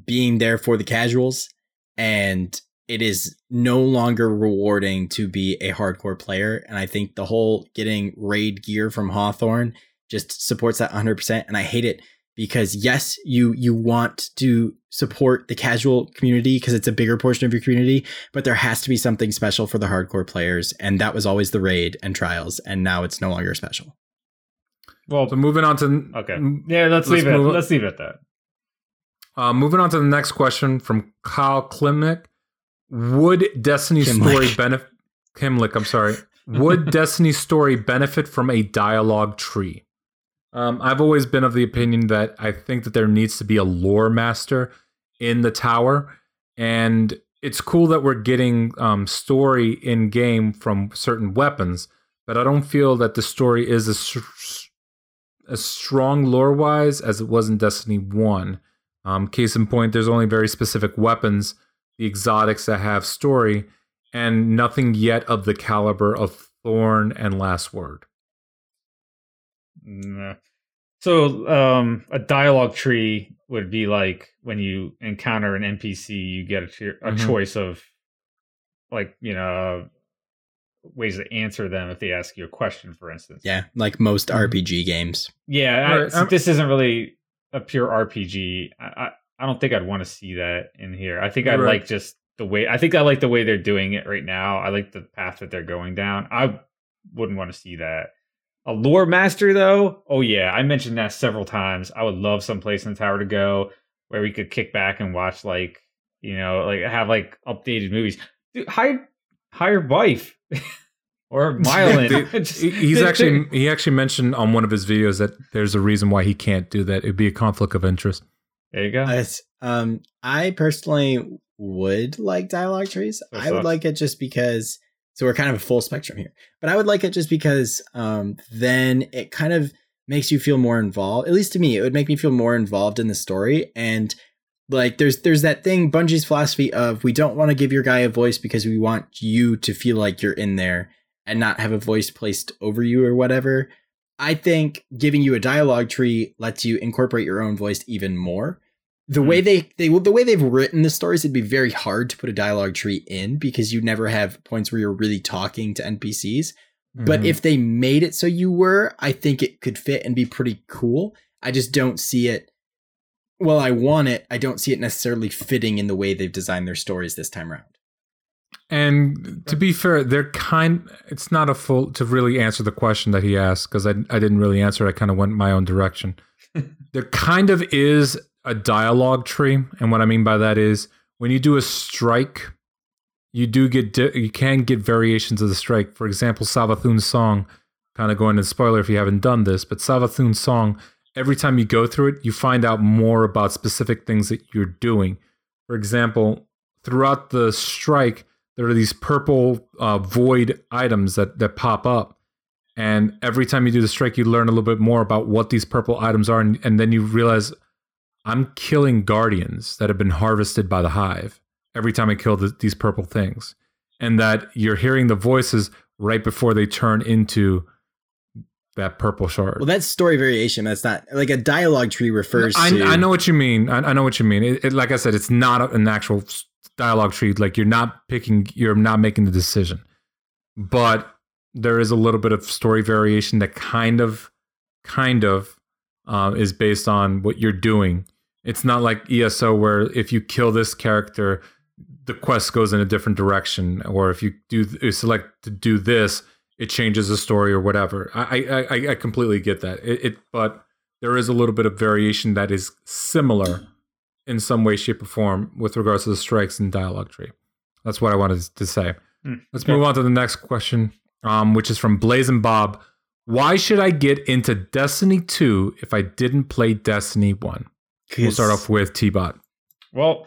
[SPEAKER 2] being there for the casuals, and it is no longer rewarding to be a hardcore player. And I think the whole getting raid gear from Hawthorne just supports that 100%. And I hate it because yes, you you want to support the casual community because it's a bigger portion of your community, but there has to be something special for the hardcore players, and that was always the raid and trials, and now it's no longer special.
[SPEAKER 3] Well,
[SPEAKER 1] So moving on to
[SPEAKER 3] okay, yeah, let's,
[SPEAKER 1] let's
[SPEAKER 3] leave it. Let's leave it at that.
[SPEAKER 1] Uh, moving on to the next question from Kyle Klimnick. Would Destiny's
[SPEAKER 2] Kimlick.
[SPEAKER 1] story benefit Kimlick, I'm sorry. Would Destiny's story benefit from a dialogue tree? Um, I've always been of the opinion that I think that there needs to be a lore master in the tower, and it's cool that we're getting um, story in game from certain weapons, but I don't feel that the story is as as strong lore wise as it was in Destiny One. Um, case in point, there's only very specific weapons, the exotics that have story, and nothing yet of the caliber of Thorn and Last Word.
[SPEAKER 3] Nah. So, um, a dialogue tree would be like when you encounter an NPC, you get a, cho- a
[SPEAKER 1] Mhm.
[SPEAKER 3] choice of, like, you know, ways to answer them if they ask you a question, for instance.
[SPEAKER 2] Yeah, like most
[SPEAKER 1] Mhm.
[SPEAKER 2] RPG games.
[SPEAKER 3] Yeah, I,
[SPEAKER 1] Right,
[SPEAKER 3] so
[SPEAKER 1] um,
[SPEAKER 3] this isn't really a pure RPG. I, I, I don't think I'd want to see that in here. I think I
[SPEAKER 1] Right.
[SPEAKER 3] like just the way. I think I like the way they're doing it right now. I like the path that they're going down. I wouldn't want to see that. A lore master, though, oh yeah, I mentioned that several times. I would love some place in the tower to go where we could kick back and watch, like you know, like have like updated movies. Dude, hire hire wife or Myelin.
[SPEAKER 1] They-
[SPEAKER 3] Just-
[SPEAKER 1] He's actually he actually mentioned on one of his videos that there's a reason why he can't do that. It'd be a conflict of interest.
[SPEAKER 3] there you go.
[SPEAKER 2] It's, um, I personally would like dialogue trees.
[SPEAKER 3] That
[SPEAKER 2] I would like it just because. So we're kind of a full spectrum here, but I would like it just because um, then it kind of makes you feel more involved. At least to me, it would make me feel more involved in the story. And like, there's there's that thing Bungie's philosophy of we don't want to give your guy a voice because we want you to feel like you're in there and not have a voice placed over you or whatever. I think giving you a dialogue tree lets you incorporate your own voice even more. The way they they the way they've written the stories, it'd be very hard to put a dialogue tree in because you never have points where you're really talking to NPCs. But
[SPEAKER 1] Mhm.
[SPEAKER 2] if they made it so you were, I think it could fit and be pretty cool. I just don't see it. Well, I want it. I don't see it necessarily fitting in the way they've designed their stories this time around.
[SPEAKER 1] And to be fair, they're kind. It's not a full to really answer the question that he asked because I I didn't really answer. it. I kind of went my own direction. there kind of is a dialogue tree, and what I mean by that is when you do a strike, you do get di- you can get variations of the strike. For example, Savathun's song. Kind of going into spoiler if you haven't done this, but Savathun's song. Every time you go through it, you find out more about specific things that you're doing. For example, throughout the strike, there are these purple uh, void items that that pop up and every time you do the strike you learn a little bit more about what these purple items are and, and then you realize i'm killing guardians that have been harvested by the hive every time i kill the, these purple things and that you're hearing the voices right before they turn into that purple shard
[SPEAKER 2] Well, that's story variation. That's not like a dialogue tree refers
[SPEAKER 1] I,
[SPEAKER 2] to.
[SPEAKER 1] I know what you mean. I, I know what you mean. It, it, like I said, it's not an actual dialogue tree. Like you're not picking, you're not making the decision, but there is a little bit of story variation that kind of, kind of, uh, is based on what you're doing. It's not like ESO where if you kill this character, the quest goes in a different direction, or if you do you select to do this, it changes the story or whatever. I I, I, completely get that. It, it but there is a little bit of variation that is similar in some way, shape, or form with regards to the strikes and dialogue tree. That's what I wanted to say.
[SPEAKER 3] Hmm,
[SPEAKER 1] Let's
[SPEAKER 3] okay.
[SPEAKER 1] move on to the next question, um, which is from Blazing Bob. Why should I get into Destiny 2 if I didn't play Destiny 1? We'll start off with T Bot.
[SPEAKER 3] Well,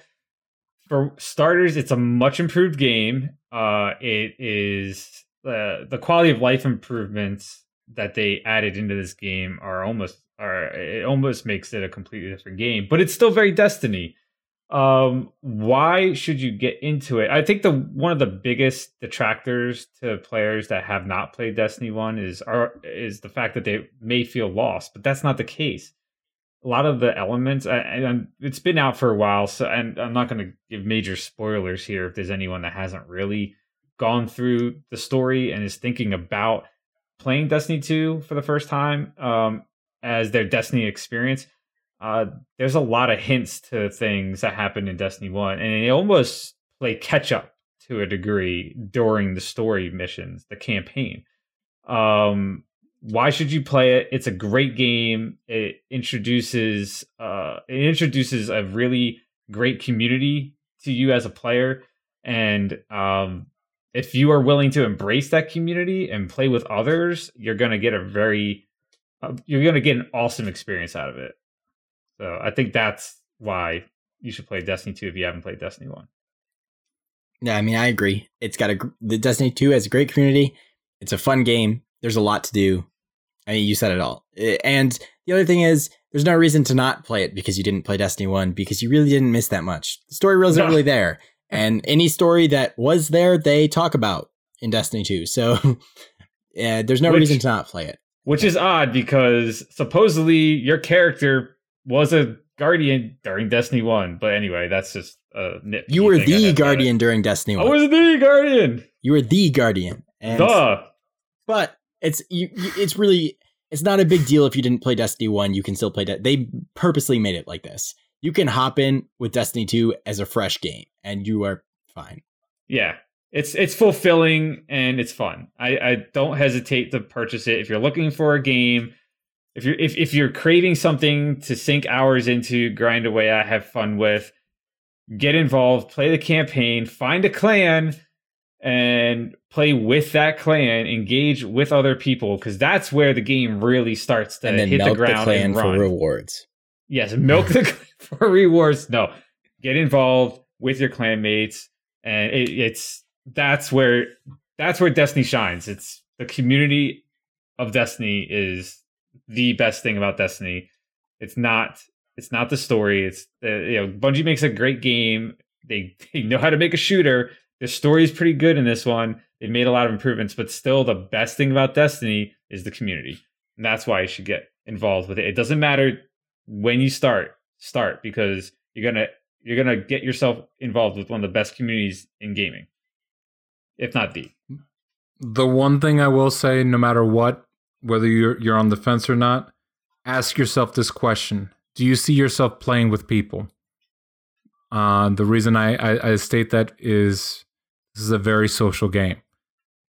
[SPEAKER 3] for starters, it's a much improved game. Uh, it is uh, the quality of life improvements that they added into this game are almost are it almost makes it a completely different game, but it's still very Destiny. Um, why should you get into it? I think the one of the biggest detractors to players that have not played Destiny One is are is the fact that they may feel lost, but that's not the case. A lot of the elements, and it's been out for a while, so and I'm not going to give major spoilers here if there's anyone that hasn't really gone through the story and is thinking about playing Destiny 2 for the first time um, as their Destiny experience uh, there's a lot of hints to things that happened in Destiny 1, and they almost play catch up to a degree during the story missions, the campaign. Um, why should you play it? It's a great game. It introduces uh, it introduces a really great community to you as a player, and um, if you are willing to embrace that community and play with others, you're going to get a very uh, you're going to get an awesome experience out of it. So I think that's why you should play Destiny 2 if you haven't played Destiny 1.
[SPEAKER 2] Yeah, I mean, I agree. It's got a the Destiny 2 has a great community. It's a fun game. There's a lot to do. I mean, you said it all. And the other thing is, there's no reason to not play it because you didn't play Destiny 1 because you really didn't miss that much. The story wasn't no. really there. And any story that was there, they talk about in Destiny 2. So yeah, there's no which, reason to not play it.
[SPEAKER 3] Which is odd because supposedly your character was a guardian during Destiny One, but anyway, that's just a nit.
[SPEAKER 2] You were the guardian during Destiny One.
[SPEAKER 3] I was the guardian.
[SPEAKER 2] You were the guardian.
[SPEAKER 3] And, Duh.
[SPEAKER 2] But it's you, It's really. It's not a big deal if you didn't play Destiny One. You can still play. that. they purposely made it like this. You can hop in with Destiny Two as a fresh game, and you are fine.
[SPEAKER 3] Yeah, it's it's fulfilling and it's fun. I, I don't hesitate to purchase it if you're looking for a game if you're if, if you're craving something to sink hours into, grind away I have fun with, get involved, play the campaign, find a clan, and play with that clan, engage with other people, because that's where the game really starts to hit the ground the clan and run.
[SPEAKER 2] for rewards.
[SPEAKER 3] Yes, milk the for rewards. No, get involved with your clanmates, and it, it's that's where that's where Destiny shines. It's the community of Destiny is the best thing about Destiny. It's not it's not the story. It's uh, you know Bungie makes a great game. They they know how to make a shooter. The story is pretty good in this one. They made a lot of improvements, but still the best thing about Destiny is the community. And that's why you should get involved with it. It doesn't matter when you start, start because you're to you're to get yourself involved with one of the best communities in gaming. If not the.
[SPEAKER 1] The one thing I will say no matter what whether you're you're on the fence or not, ask yourself this question: Do you see yourself playing with people? Uh, the reason I, I, I state that is this is a very social game.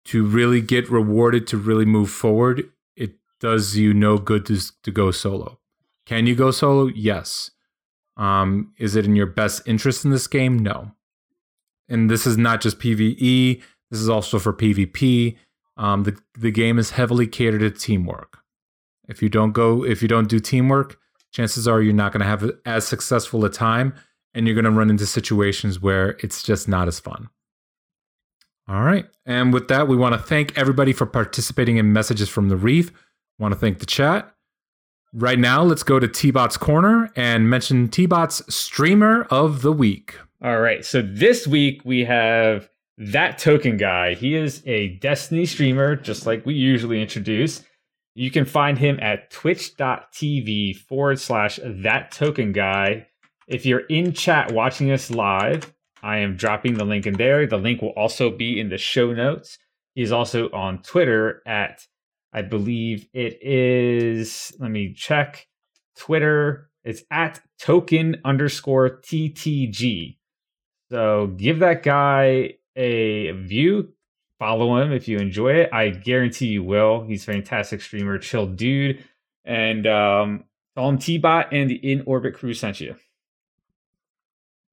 [SPEAKER 1] To really get rewarded, to really move forward, it does you no good to to go solo. Can you go solo? Yes. Um, is it in your best interest in this game? No. And this is not just PVE. This is also for PvP. Um, the the game is heavily catered to teamwork. If you don't go, if you don't do teamwork, chances are you're not going to have as successful a time, and you're going to run into situations where it's just not as fun. All right, and with that, we want to thank everybody for participating in messages from the reef. Want to thank the chat. Right now, let's go to T-Bot's corner and mention T-Bot's streamer of the week.
[SPEAKER 3] All right, so this week we have that token guy. He is a Destiny streamer, just like we usually introduce. You can find him at twitch.tv forward slash that token guy. If you're in chat watching us live, I am dropping the link in there. The link will also be in the show notes. He's also on Twitter at, I believe it is, let me check. Twitter, it's at token underscore TTG. So give that guy a view, follow him if you enjoy it. I guarantee you will. He's fantastic streamer, chill dude. And um, tell him T-Bot and the In Orbit crew sent you.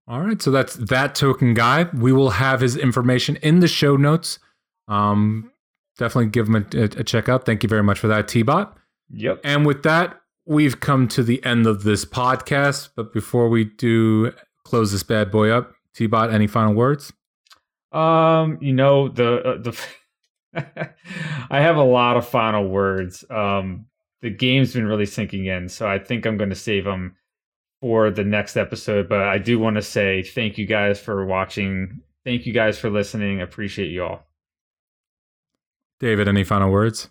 [SPEAKER 1] All right, so that's that token guy. We will have his information in the show notes. Um, definitely give them a, a check out. Thank you very much for that, T Bot.
[SPEAKER 3] Yep.
[SPEAKER 1] And with that, we've come to the end of this podcast. But before we do close this bad boy up, T Bot, any final words?
[SPEAKER 3] Um, you know the uh, the. I have a lot of final words. Um, the game's been really sinking in, so I think I'm going to save them for the next episode. But I do want to say thank you guys for watching. Thank you guys for listening. Appreciate you all.
[SPEAKER 1] David, any final words?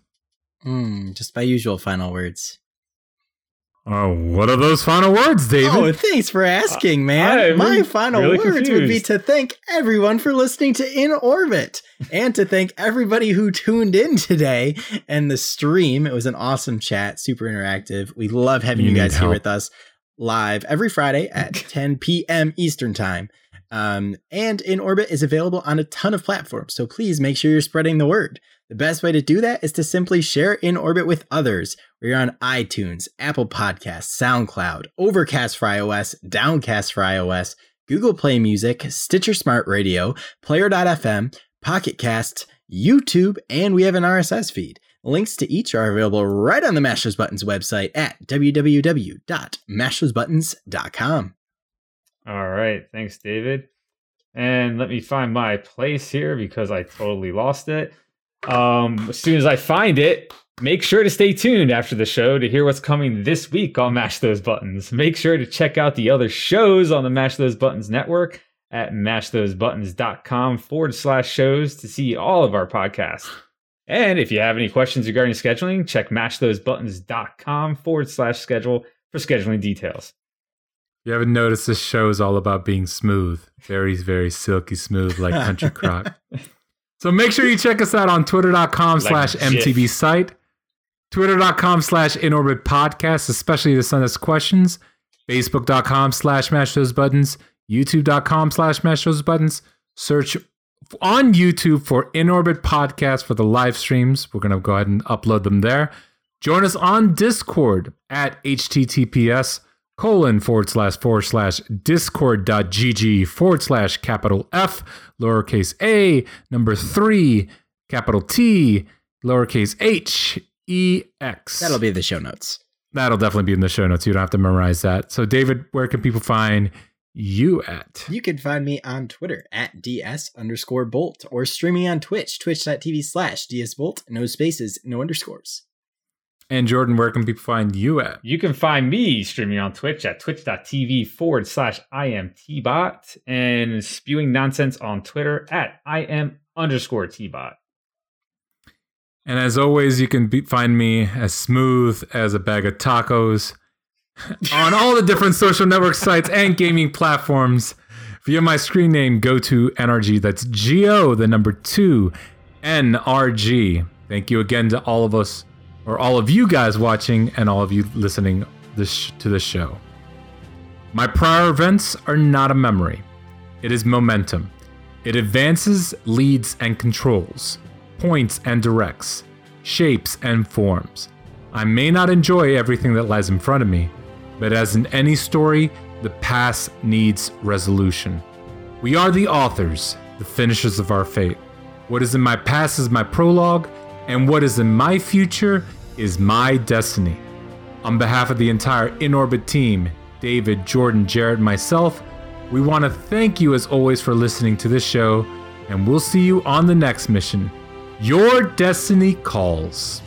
[SPEAKER 2] Mm, just my usual final words.
[SPEAKER 1] Oh, what are those final words, David?
[SPEAKER 2] Oh, thanks for asking, man.
[SPEAKER 3] I'm
[SPEAKER 2] My final
[SPEAKER 3] really
[SPEAKER 2] words would be to thank everyone for listening to In Orbit and to thank everybody who tuned in today and the stream. It was an awesome chat, super interactive. We love having
[SPEAKER 1] You
[SPEAKER 2] you,
[SPEAKER 1] need
[SPEAKER 2] guys here with us live every Friday at 10 p.m. Eastern Time. Um, and In Orbit is available on a ton of platforms, so please make sure you're spreading the word. The best way to do that is to simply share In Orbit with others. We're on iTunes, Apple Podcasts, SoundCloud, Overcast for iOS, Downcast for iOS, Google Play Music, Stitcher Smart Radio, Player.fm, Pocket Casts, YouTube, and we have an RSS feed. Links to each are available right on the Mash Those Buttons website at www.mashthosebuttons.com.
[SPEAKER 3] All right. Thanks, David. And let me find my place here because I totally lost it. Um, as soon as I find it, make sure to stay tuned after the show to hear what's coming this week on Mash Those Buttons. Make sure to check out the other shows on the Mash Those Buttons network at mashthosebuttons.com forward slash shows to see all of our podcasts. And if you have any questions regarding scheduling, check mashthosebuttons.com forward slash schedule for scheduling details.
[SPEAKER 1] You haven't noticed this show is all about being smooth, very, very silky smooth, like country crock. So make sure you check us out on twitter.com slash. MTV site, twitter.com slash inorbit podcast, especially to send us questions, facebook.com slash mash those buttons, youtube.com slash mash those buttons. Search on YouTube for Inorbit Podcast for the live streams. We're going to go ahead and upload them there. Join us on Discord at https colon forward slash forward slash discord.gg forward slash capital F lowercase a number three capital T lowercase h e x.
[SPEAKER 2] That'll be the show notes.
[SPEAKER 1] That'll definitely be in the show notes. You don't have to memorize that. So, David, where can people find you at?
[SPEAKER 2] You can find me on Twitter at ds underscore bolt or streaming on Twitch, twitch.tv slash dsbolt, no spaces, no underscores.
[SPEAKER 1] And Jordan, where can people find you at?
[SPEAKER 3] You can find me streaming on Twitch at twitch.tv forward slash IMTBot and spewing nonsense on Twitter at IM underscore TBot.
[SPEAKER 1] And as always, you can be, find me as smooth as a bag of tacos on all the different social network sites and gaming platforms. Via my screen name, go to NRG. That's G O, the number two, NRG. Thank you again to all of us, or all of you guys watching, and all of you listening this to this show. My prior events are not a memory, it is momentum. It advances, leads, and controls, points and directs, shapes and forms. I may not enjoy everything that lies in front of me, but as in any story, the past needs resolution. We are the authors, the finishers of our fate. What is in my past is my prologue, and what is in my future is my destiny. On behalf of the entire In Orbit team, David, Jordan, Jared, myself, we want to thank you as always for listening to this show, and we'll see you on the next mission. Your destiny calls.